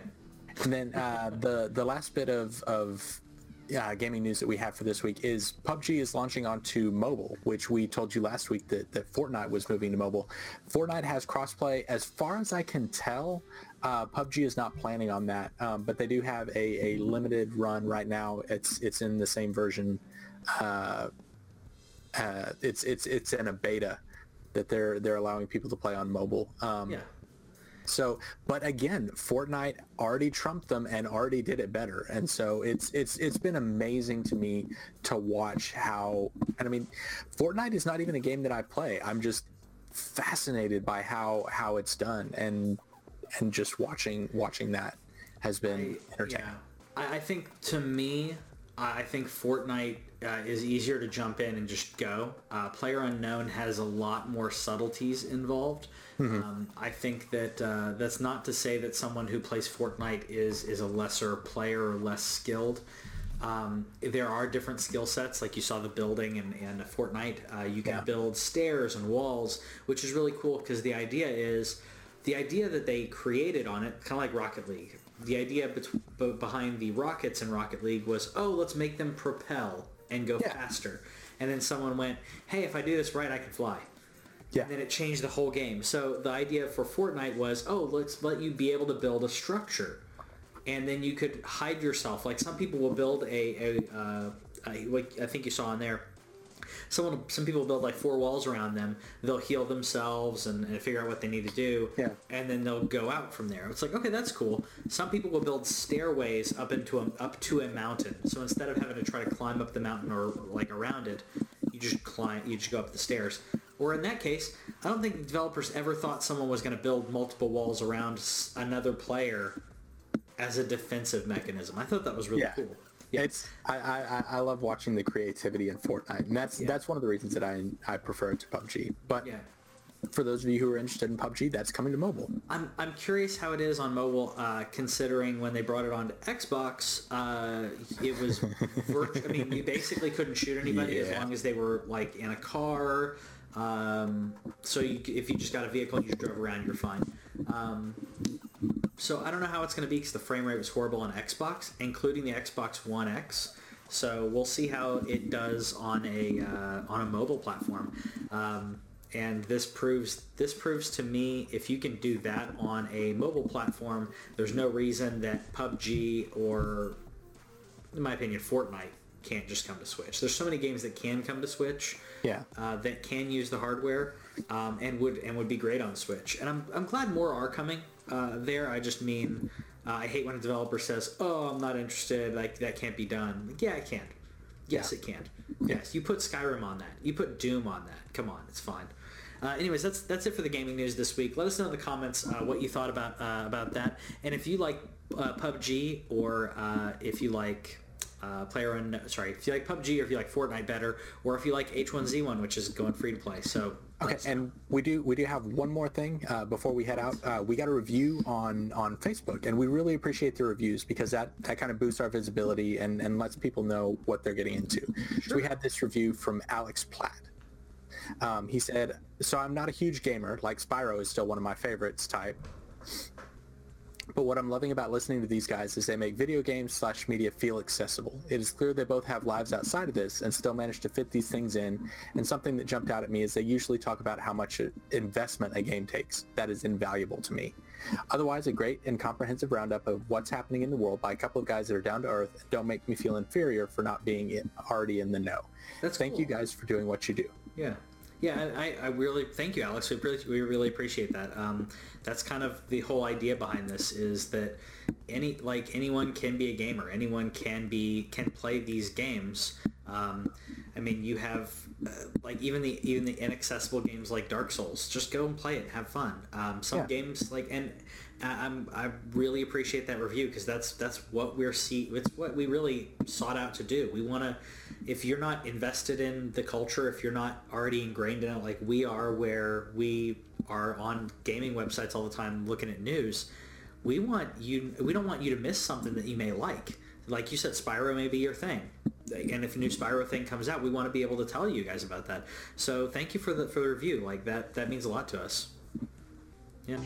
And then uh, the the last bit of of uh, gaming news that we have for this week is PUBG is launching onto mobile, which we told you last week that, that Fortnite was moving to mobile. Fortnite has crossplay. As far as I can tell, Uh, PUBG is not planning on that, um, but they do have a, a limited run right now. It's it's in the same version. Uh, uh, it's it's it's in a beta that they're they're allowing people to play on mobile. Um, Yeah. So, but again, Fortnite already trumped them and already did it better, and so it's it's it's been amazing to me to watch how. And I mean, Fortnite is not even a game that I play. I'm just fascinated by how how it's done, and and just watching watching that has been entertaining. Yeah, I, I think to me, I I think Fortnite uh, is easier to jump in and just go. Uh, Player Unknown has a lot more subtleties involved. Um, I think that uh, that's not to say that someone who plays Fortnite is is a lesser player or less skilled. Um, there are different skill sets, like you saw the building and, and Fortnite. Uh, you can Yeah. build stairs and walls, which is really cool because the idea is the idea that they created on it, kind of like Rocket League. The idea be- behind the rockets in Rocket League was, oh, let's make them propel and go Yeah. faster. And then someone went, hey, if I do this right, I can fly. Yeah. And then it changed the whole game. So the idea for Fortnite was, oh, let's let you be able to build a structure, and then you could hide yourself. Like some people will build a, a, uh, a like I think you saw in there. Someone, some people build like four walls around them. They'll heal themselves and, and figure out what they need to do. Yeah. And then they'll go out from there. It's like okay, that's cool. Some people will build stairways up into a, up to a mountain. So instead of having to try to climb up the mountain or like around it, you just climb. You just go up the stairs. Or in that case, I don't think the developers ever thought someone was going to build multiple walls around another player as a defensive mechanism. I thought that was really Yeah. cool. It's I, I I- love watching the creativity in Fortnite, and that's Yeah. that's one of the reasons that I I prefer it to PUBG. But Yeah. for those of you who are interested in PUBG, that's coming to mobile. I'm, I'm curious how it is on mobile, uh, considering when they brought it onto Xbox, uh, it was virtu- I mean, you basically couldn't shoot anybody as long as they were like in a car. Um, so you, if you just got a vehicle and you drove around, you're fine. Um, so I don't know how it's going to be because the frame rate was horrible on Xbox, including the Xbox One X. So we'll see how it does on a uh, on a mobile platform. Um, and this proves this proves to me if you can do that on a mobile platform, there's no reason that PUBG or, in my opinion, Fortnite can't just come to Switch. There's so many games that can come to Switch Yeah. uh, that can use the hardware um, and would and would be great on Switch. And I'm, I'm glad more are coming uh, there. I just mean uh, I hate when a developer says, "Oh, I'm not interested. Like that can't be done." Like, yeah, it can. Yes, Yeah. it can. Yes, you put Skyrim on that. You put Doom on that. Come on, it's fine. Uh, anyways, that's that's it for the gaming news this week. Let us know in the comments uh, what you thought about uh, about that, and if you like uh, PUBG or uh, if you like uh, Player Unknown, sorry, if you like PUBG or if you like Fortnite better, or if you like H1Z1, which is going free to play. So Okay, and we do we do have one more thing uh, before we head out. Uh, we got a review on on Facebook, and we really appreciate the reviews because that that kind of boosts our visibility and and lets people know what they're getting into. So we had this review from Alex Platt. Um, he said, "So I'm not a huge gamer. Like Spyro is still one of my favorites type." But what I'm loving about listening to these guys is they make video games slash media feel accessible. It is clear they both have lives outside of this and still manage to fit these things in. And something that jumped out at me is they usually talk about how much uh, investment a game takes. That is invaluable to me. Otherwise, a great and comprehensive roundup of what's happening in the world by a couple of guys that are down to earth and don't make me feel inferior for not being in, already in the know. That's Thank you guys for doing what you do. Yeah. Yeah, I, I really thank you, Alex. We really, we really appreciate that. Um, that's kind of the whole idea behind this is that any like anyone can be a gamer. Anyone can be can play these games. Um, I mean, you have uh, like even the even the inaccessible games like Dark Souls. Just go and play it, and have fun. Um, some Yeah. games like and I'm I really appreciate that review because that's that's what we're see it's what we really sought out to do. We want to if you're not invested in the culture, if you're not already ingrained in it like we are where we are on gaming websites all the time looking at news, we want you we don't want you to miss something that you may like. Like you said Spyro may be your thing. And if a new Spyro thing comes out, we want to be able to tell you guys about that. So thank you for the for the review. Like that that means a lot to us. Yeah.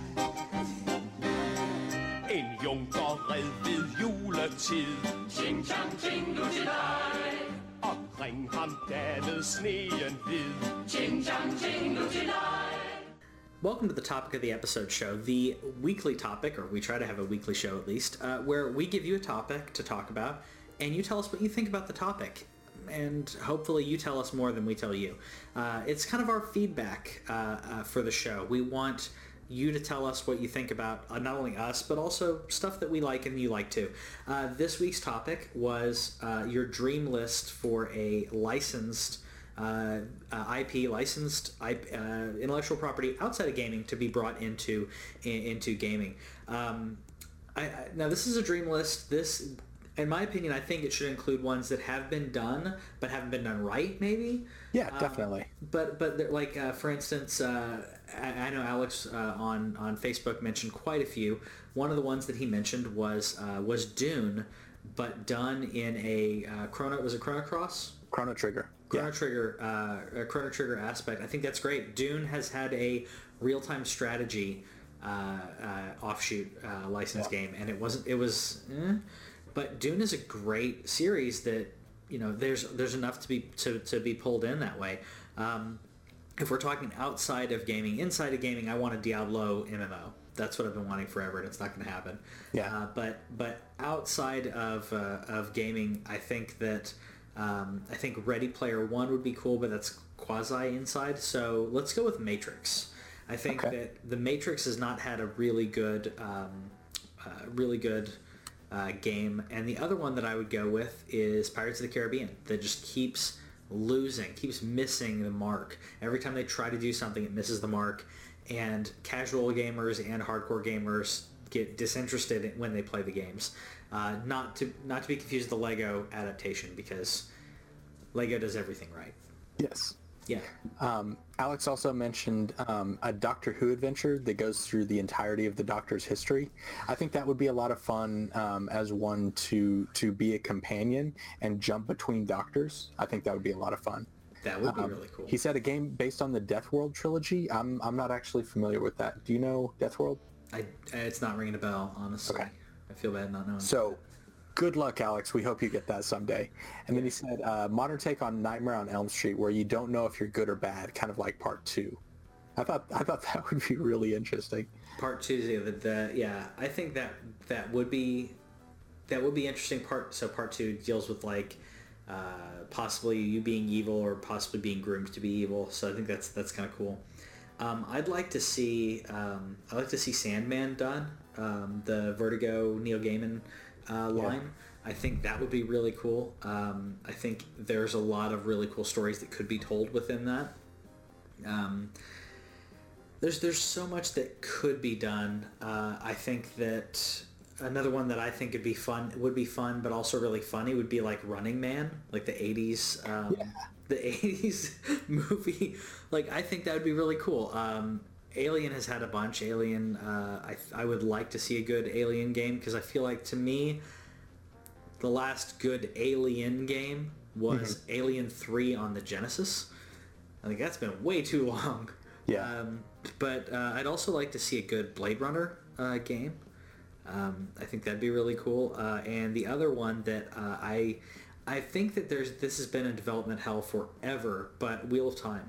En junker red ved juletid Ching chang ching lutilej Omkring ham dannede sneen hvid Ching chang ching lutilej welcome to the topic of the episode show, the weekly topic, or we try to have a weekly show at least, uh, where we give you a topic to talk about, and you tell us what you think about the topic. And hopefully you tell us more than we tell you. Uh, it's kind of our feedback uh, uh, for the show. We want you to tell us what you think about uh, not only us, but also stuff that we like and you like too. Uh, this week's topic was uh, your dream list for a licensed uh, uh, IP, licensed IP, uh, intellectual property outside of gaming to be brought into in, into gaming. Um, I, I, now this is a dream list. This, in my opinion, I think it should include ones that have been done but haven't been done right. Maybe. Yeah, definitely. But but like uh, for instance, uh, I, I know Alex uh, on on Facebook mentioned quite a few. One of the ones that he mentioned was uh, was Dune, but done in a uh, Chrono was it Chrono Cross? Chrono Trigger. Chrono Trigger, uh, a Chrono Trigger aspect. I think that's great. Dune has had a real-time strategy uh, uh, offshoot uh, license Yeah. game, and it wasn't. It was, eh. but Dune is a great series that you know there's there's enough to be to, to be pulled in that way. Um, if we're talking outside of gaming, inside of gaming, I want a Diablo MMO. That's what I've been wanting forever, and it's not going to happen. Yeah. Uh, but but outside of uh, of gaming, I think that um, I think Ready Player One would be cool, but that's quasi inside. So let's go with Matrix. I think Okay. that the Matrix has not had a really good um, uh, really good uh, game, and the other one that I would go with is Pirates of the Caribbean. That just keeps losing, keeps missing the mark. Every time they try to do something, it misses the mark, and casual gamers and hardcore gamers get disinterested when they play the games. Uh, not to not to be confused with the Lego adaptation because Lego does everything right. Yes. Yeah. Um, Alex also mentioned um, a Doctor Who adventure that goes through the entirety of the Doctor's history. I think that would be a lot of fun um, as one to to be a companion and jump between Doctors. I think that would be a lot of fun. That would be Um, really cool. He said a game based on the Death World trilogy. I'm I'm not actually familiar with that. Do you know Death World? I, it's not ringing a bell, honestly. Okay. I feel bad not knowing. So, good luck, Alex. We hope you get that someday. And then he said, uh, modern take on Nightmare on Elm Street, where you don't know if you're good or bad, kind of like part two. I thought I thought that would be really interesting. part two, the, the, yeah, I think that that would be that would be interesting. Part so part two deals with like uh, possibly you being evil or possibly being groomed to be evil. So I think that's that's kind of cool. Um, I'd like to see um, I'd like to see Sandman done. Um, the Vertigo Neil Gaiman uh, line. I think that would be really cool. Um, I think there's a lot of really cool stories that could be told within that. Um, there's there's so much that could be done. Uh, I think that another one that I think would be fun would be fun, but also really funny would be like Running Man, like the '80s, um, the '80s movie. Like I think that would be really cool. Um, Alien has had a bunch. Alien, uh, I I would like to see a good Alien game because I feel like to me, the last good Alien game was Alien Three on the Genesis. I think that's been way too long. Yeah. Um, but uh, I'd also like to see a good Blade Runner uh, game. Um, I think that'd be really cool. Uh, and the other one that uh, I I think that there's this has been in development hell forever, but Wheel of Time.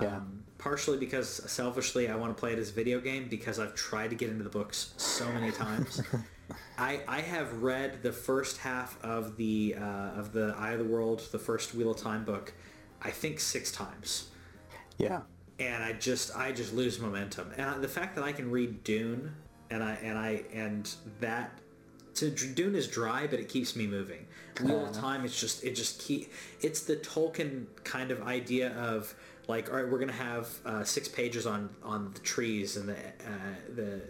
Yeah. Um, partially because selfishly I want to play it as a video game because I've tried to get into the books so many times. I, I have read the first half of the uh, of the Eye of the World, the first Wheel of Time book, I think six times Yeah. and I just I just lose momentum. And the fact that I can read Dune and I and I and that to Dune is dry, but it keeps me moving. Wheel of Time it's just it just keep it's the Tolkien kind of idea of like all right, we're gonna have uh, six pages on on the trees and the uh, the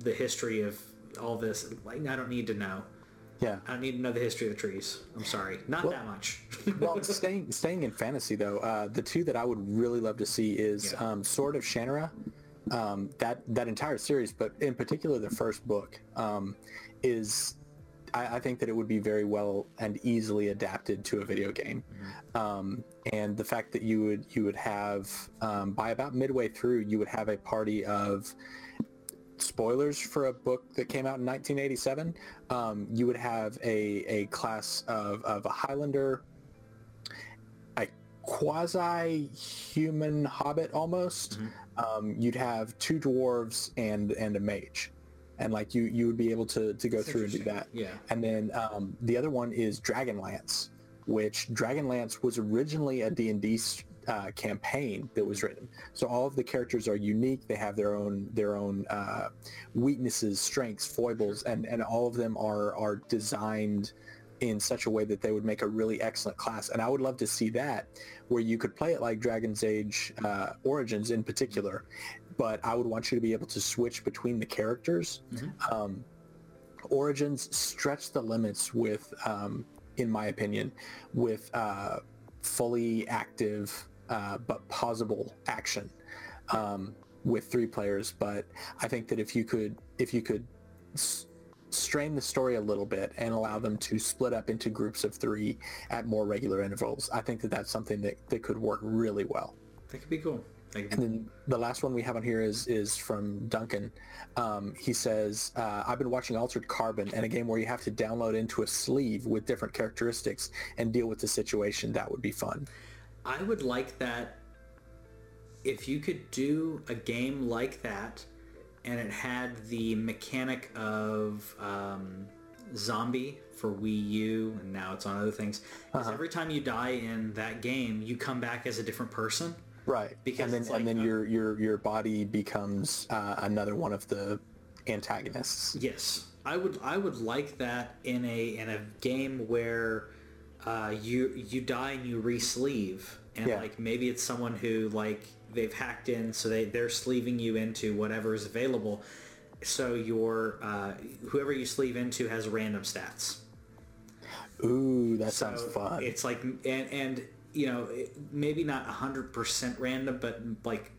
the history of all this. Like I don't need to know. Yeah. I don't need to know the history of the trees. I'm sorry, not that much. well, staying staying in fantasy though, uh, the two that I would really love to see is Yeah. um, Sword of Shannara. Um, that that entire series, but in particular the first book, um, is I, I think that it would be very well and easily adapted to a video game. Um, and the fact that you would you would have um, by about midway through, you would have a party of spoilers for a book that came out in 1987, um, you would have a, a class of, of a Highlander, a quasi-human hobbit almost. Um, you'd have two dwarves and and a mage, and like you you would be able to to go through and do that. Yeah. And then um, the other one is Dragonlance, which Dragonlance was originally a D and D uh, campaign that was written. So all of the characters are unique. They have their own their own uh, weaknesses, strengths, foibles, and and all of them are are designed in such a way that they would make a really excellent class. And I would love to see that, where you could play it like Dragon's Age uh, Origins in particular. But I would want you to be able to switch between the characters. Um, Origins stretch the limits with, um, in my opinion, with uh, fully active uh, but pausable action um, with three players. But I think that if you could, if you could s- strain the story a little bit and allow them to split up into groups of three at more regular intervals, I think that that's something that, that could work really well. That could be cool. And then the last one we have on here is is from Duncan. Um, he says, uh, "I've been watching Altered Carbon and a game where you have to download into a sleeve with different characteristics and deal with the situation. That would be fun." I would like that if you could do a game like that and it had the mechanic of um, zombie for Wii U and now it's on other things. 'Cause every time you die in that game, you come back as a different person. Right. Because and then like and then a- your your your body becomes uh, another one of the antagonists. Yes, I would. I would like that in a in a game where uh, you you die and you re-sleeve, and Yeah. like maybe it's someone who like they've hacked in, so they they're sleeving you into whatever is available. So your uh, whoever you sleeve into has random stats. Ooh, that sounds So fun. It's like and and you know maybe not hundred percent random, but like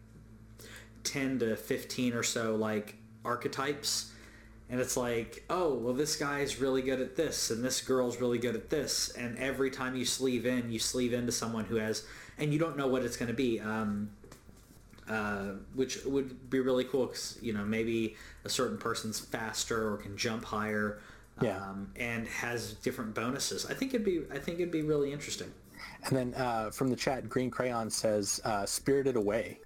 ten to fifteen or so like archetypes. And it's like, oh, well, this guy's really good at this, and this girl's really good at this. And every time you sleeve in, you sleeve into someone who has, and you don't know what it's going to be. Um, uh, which would be really cool because you know maybe a certain person's faster or can jump higher, Yeah. um, and has different bonuses. I think it'd be I think it'd be really interesting. And then uh, from the chat, Green Crayon says, uh, "Spirited Away."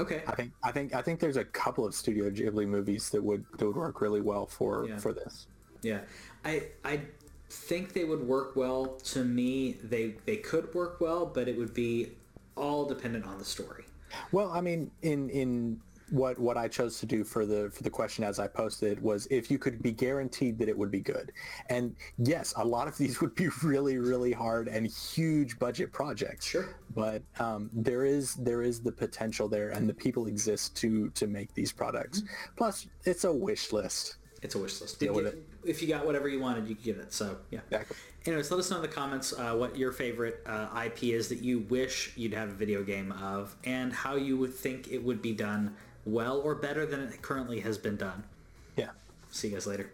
Okay, I think I think I think there's a couple of Studio Ghibli movies that would that would work really well for Yeah. for this. yeah, I I think they would work well. To me, they they could work well, but it would be all dependent on the story. Well, I mean, in in what what I chose to do for the for the question as I posted was if you could be guaranteed that it would be good. And yes, a lot of these would be really really hard and huge budget projects. Sure. But um, there is there is the potential there, and the people exist to to make these products. Plus, it's a wish list. It's a wish list. Deal with it. If you got whatever you wanted, you could get it. So yeah. Exactly. Anyways, let us know in the comments uh, what your favorite uh, IP is that you wish you'd have a video game of, and how you would think it would be done well or better than it currently has been done. Yeah. See you guys later.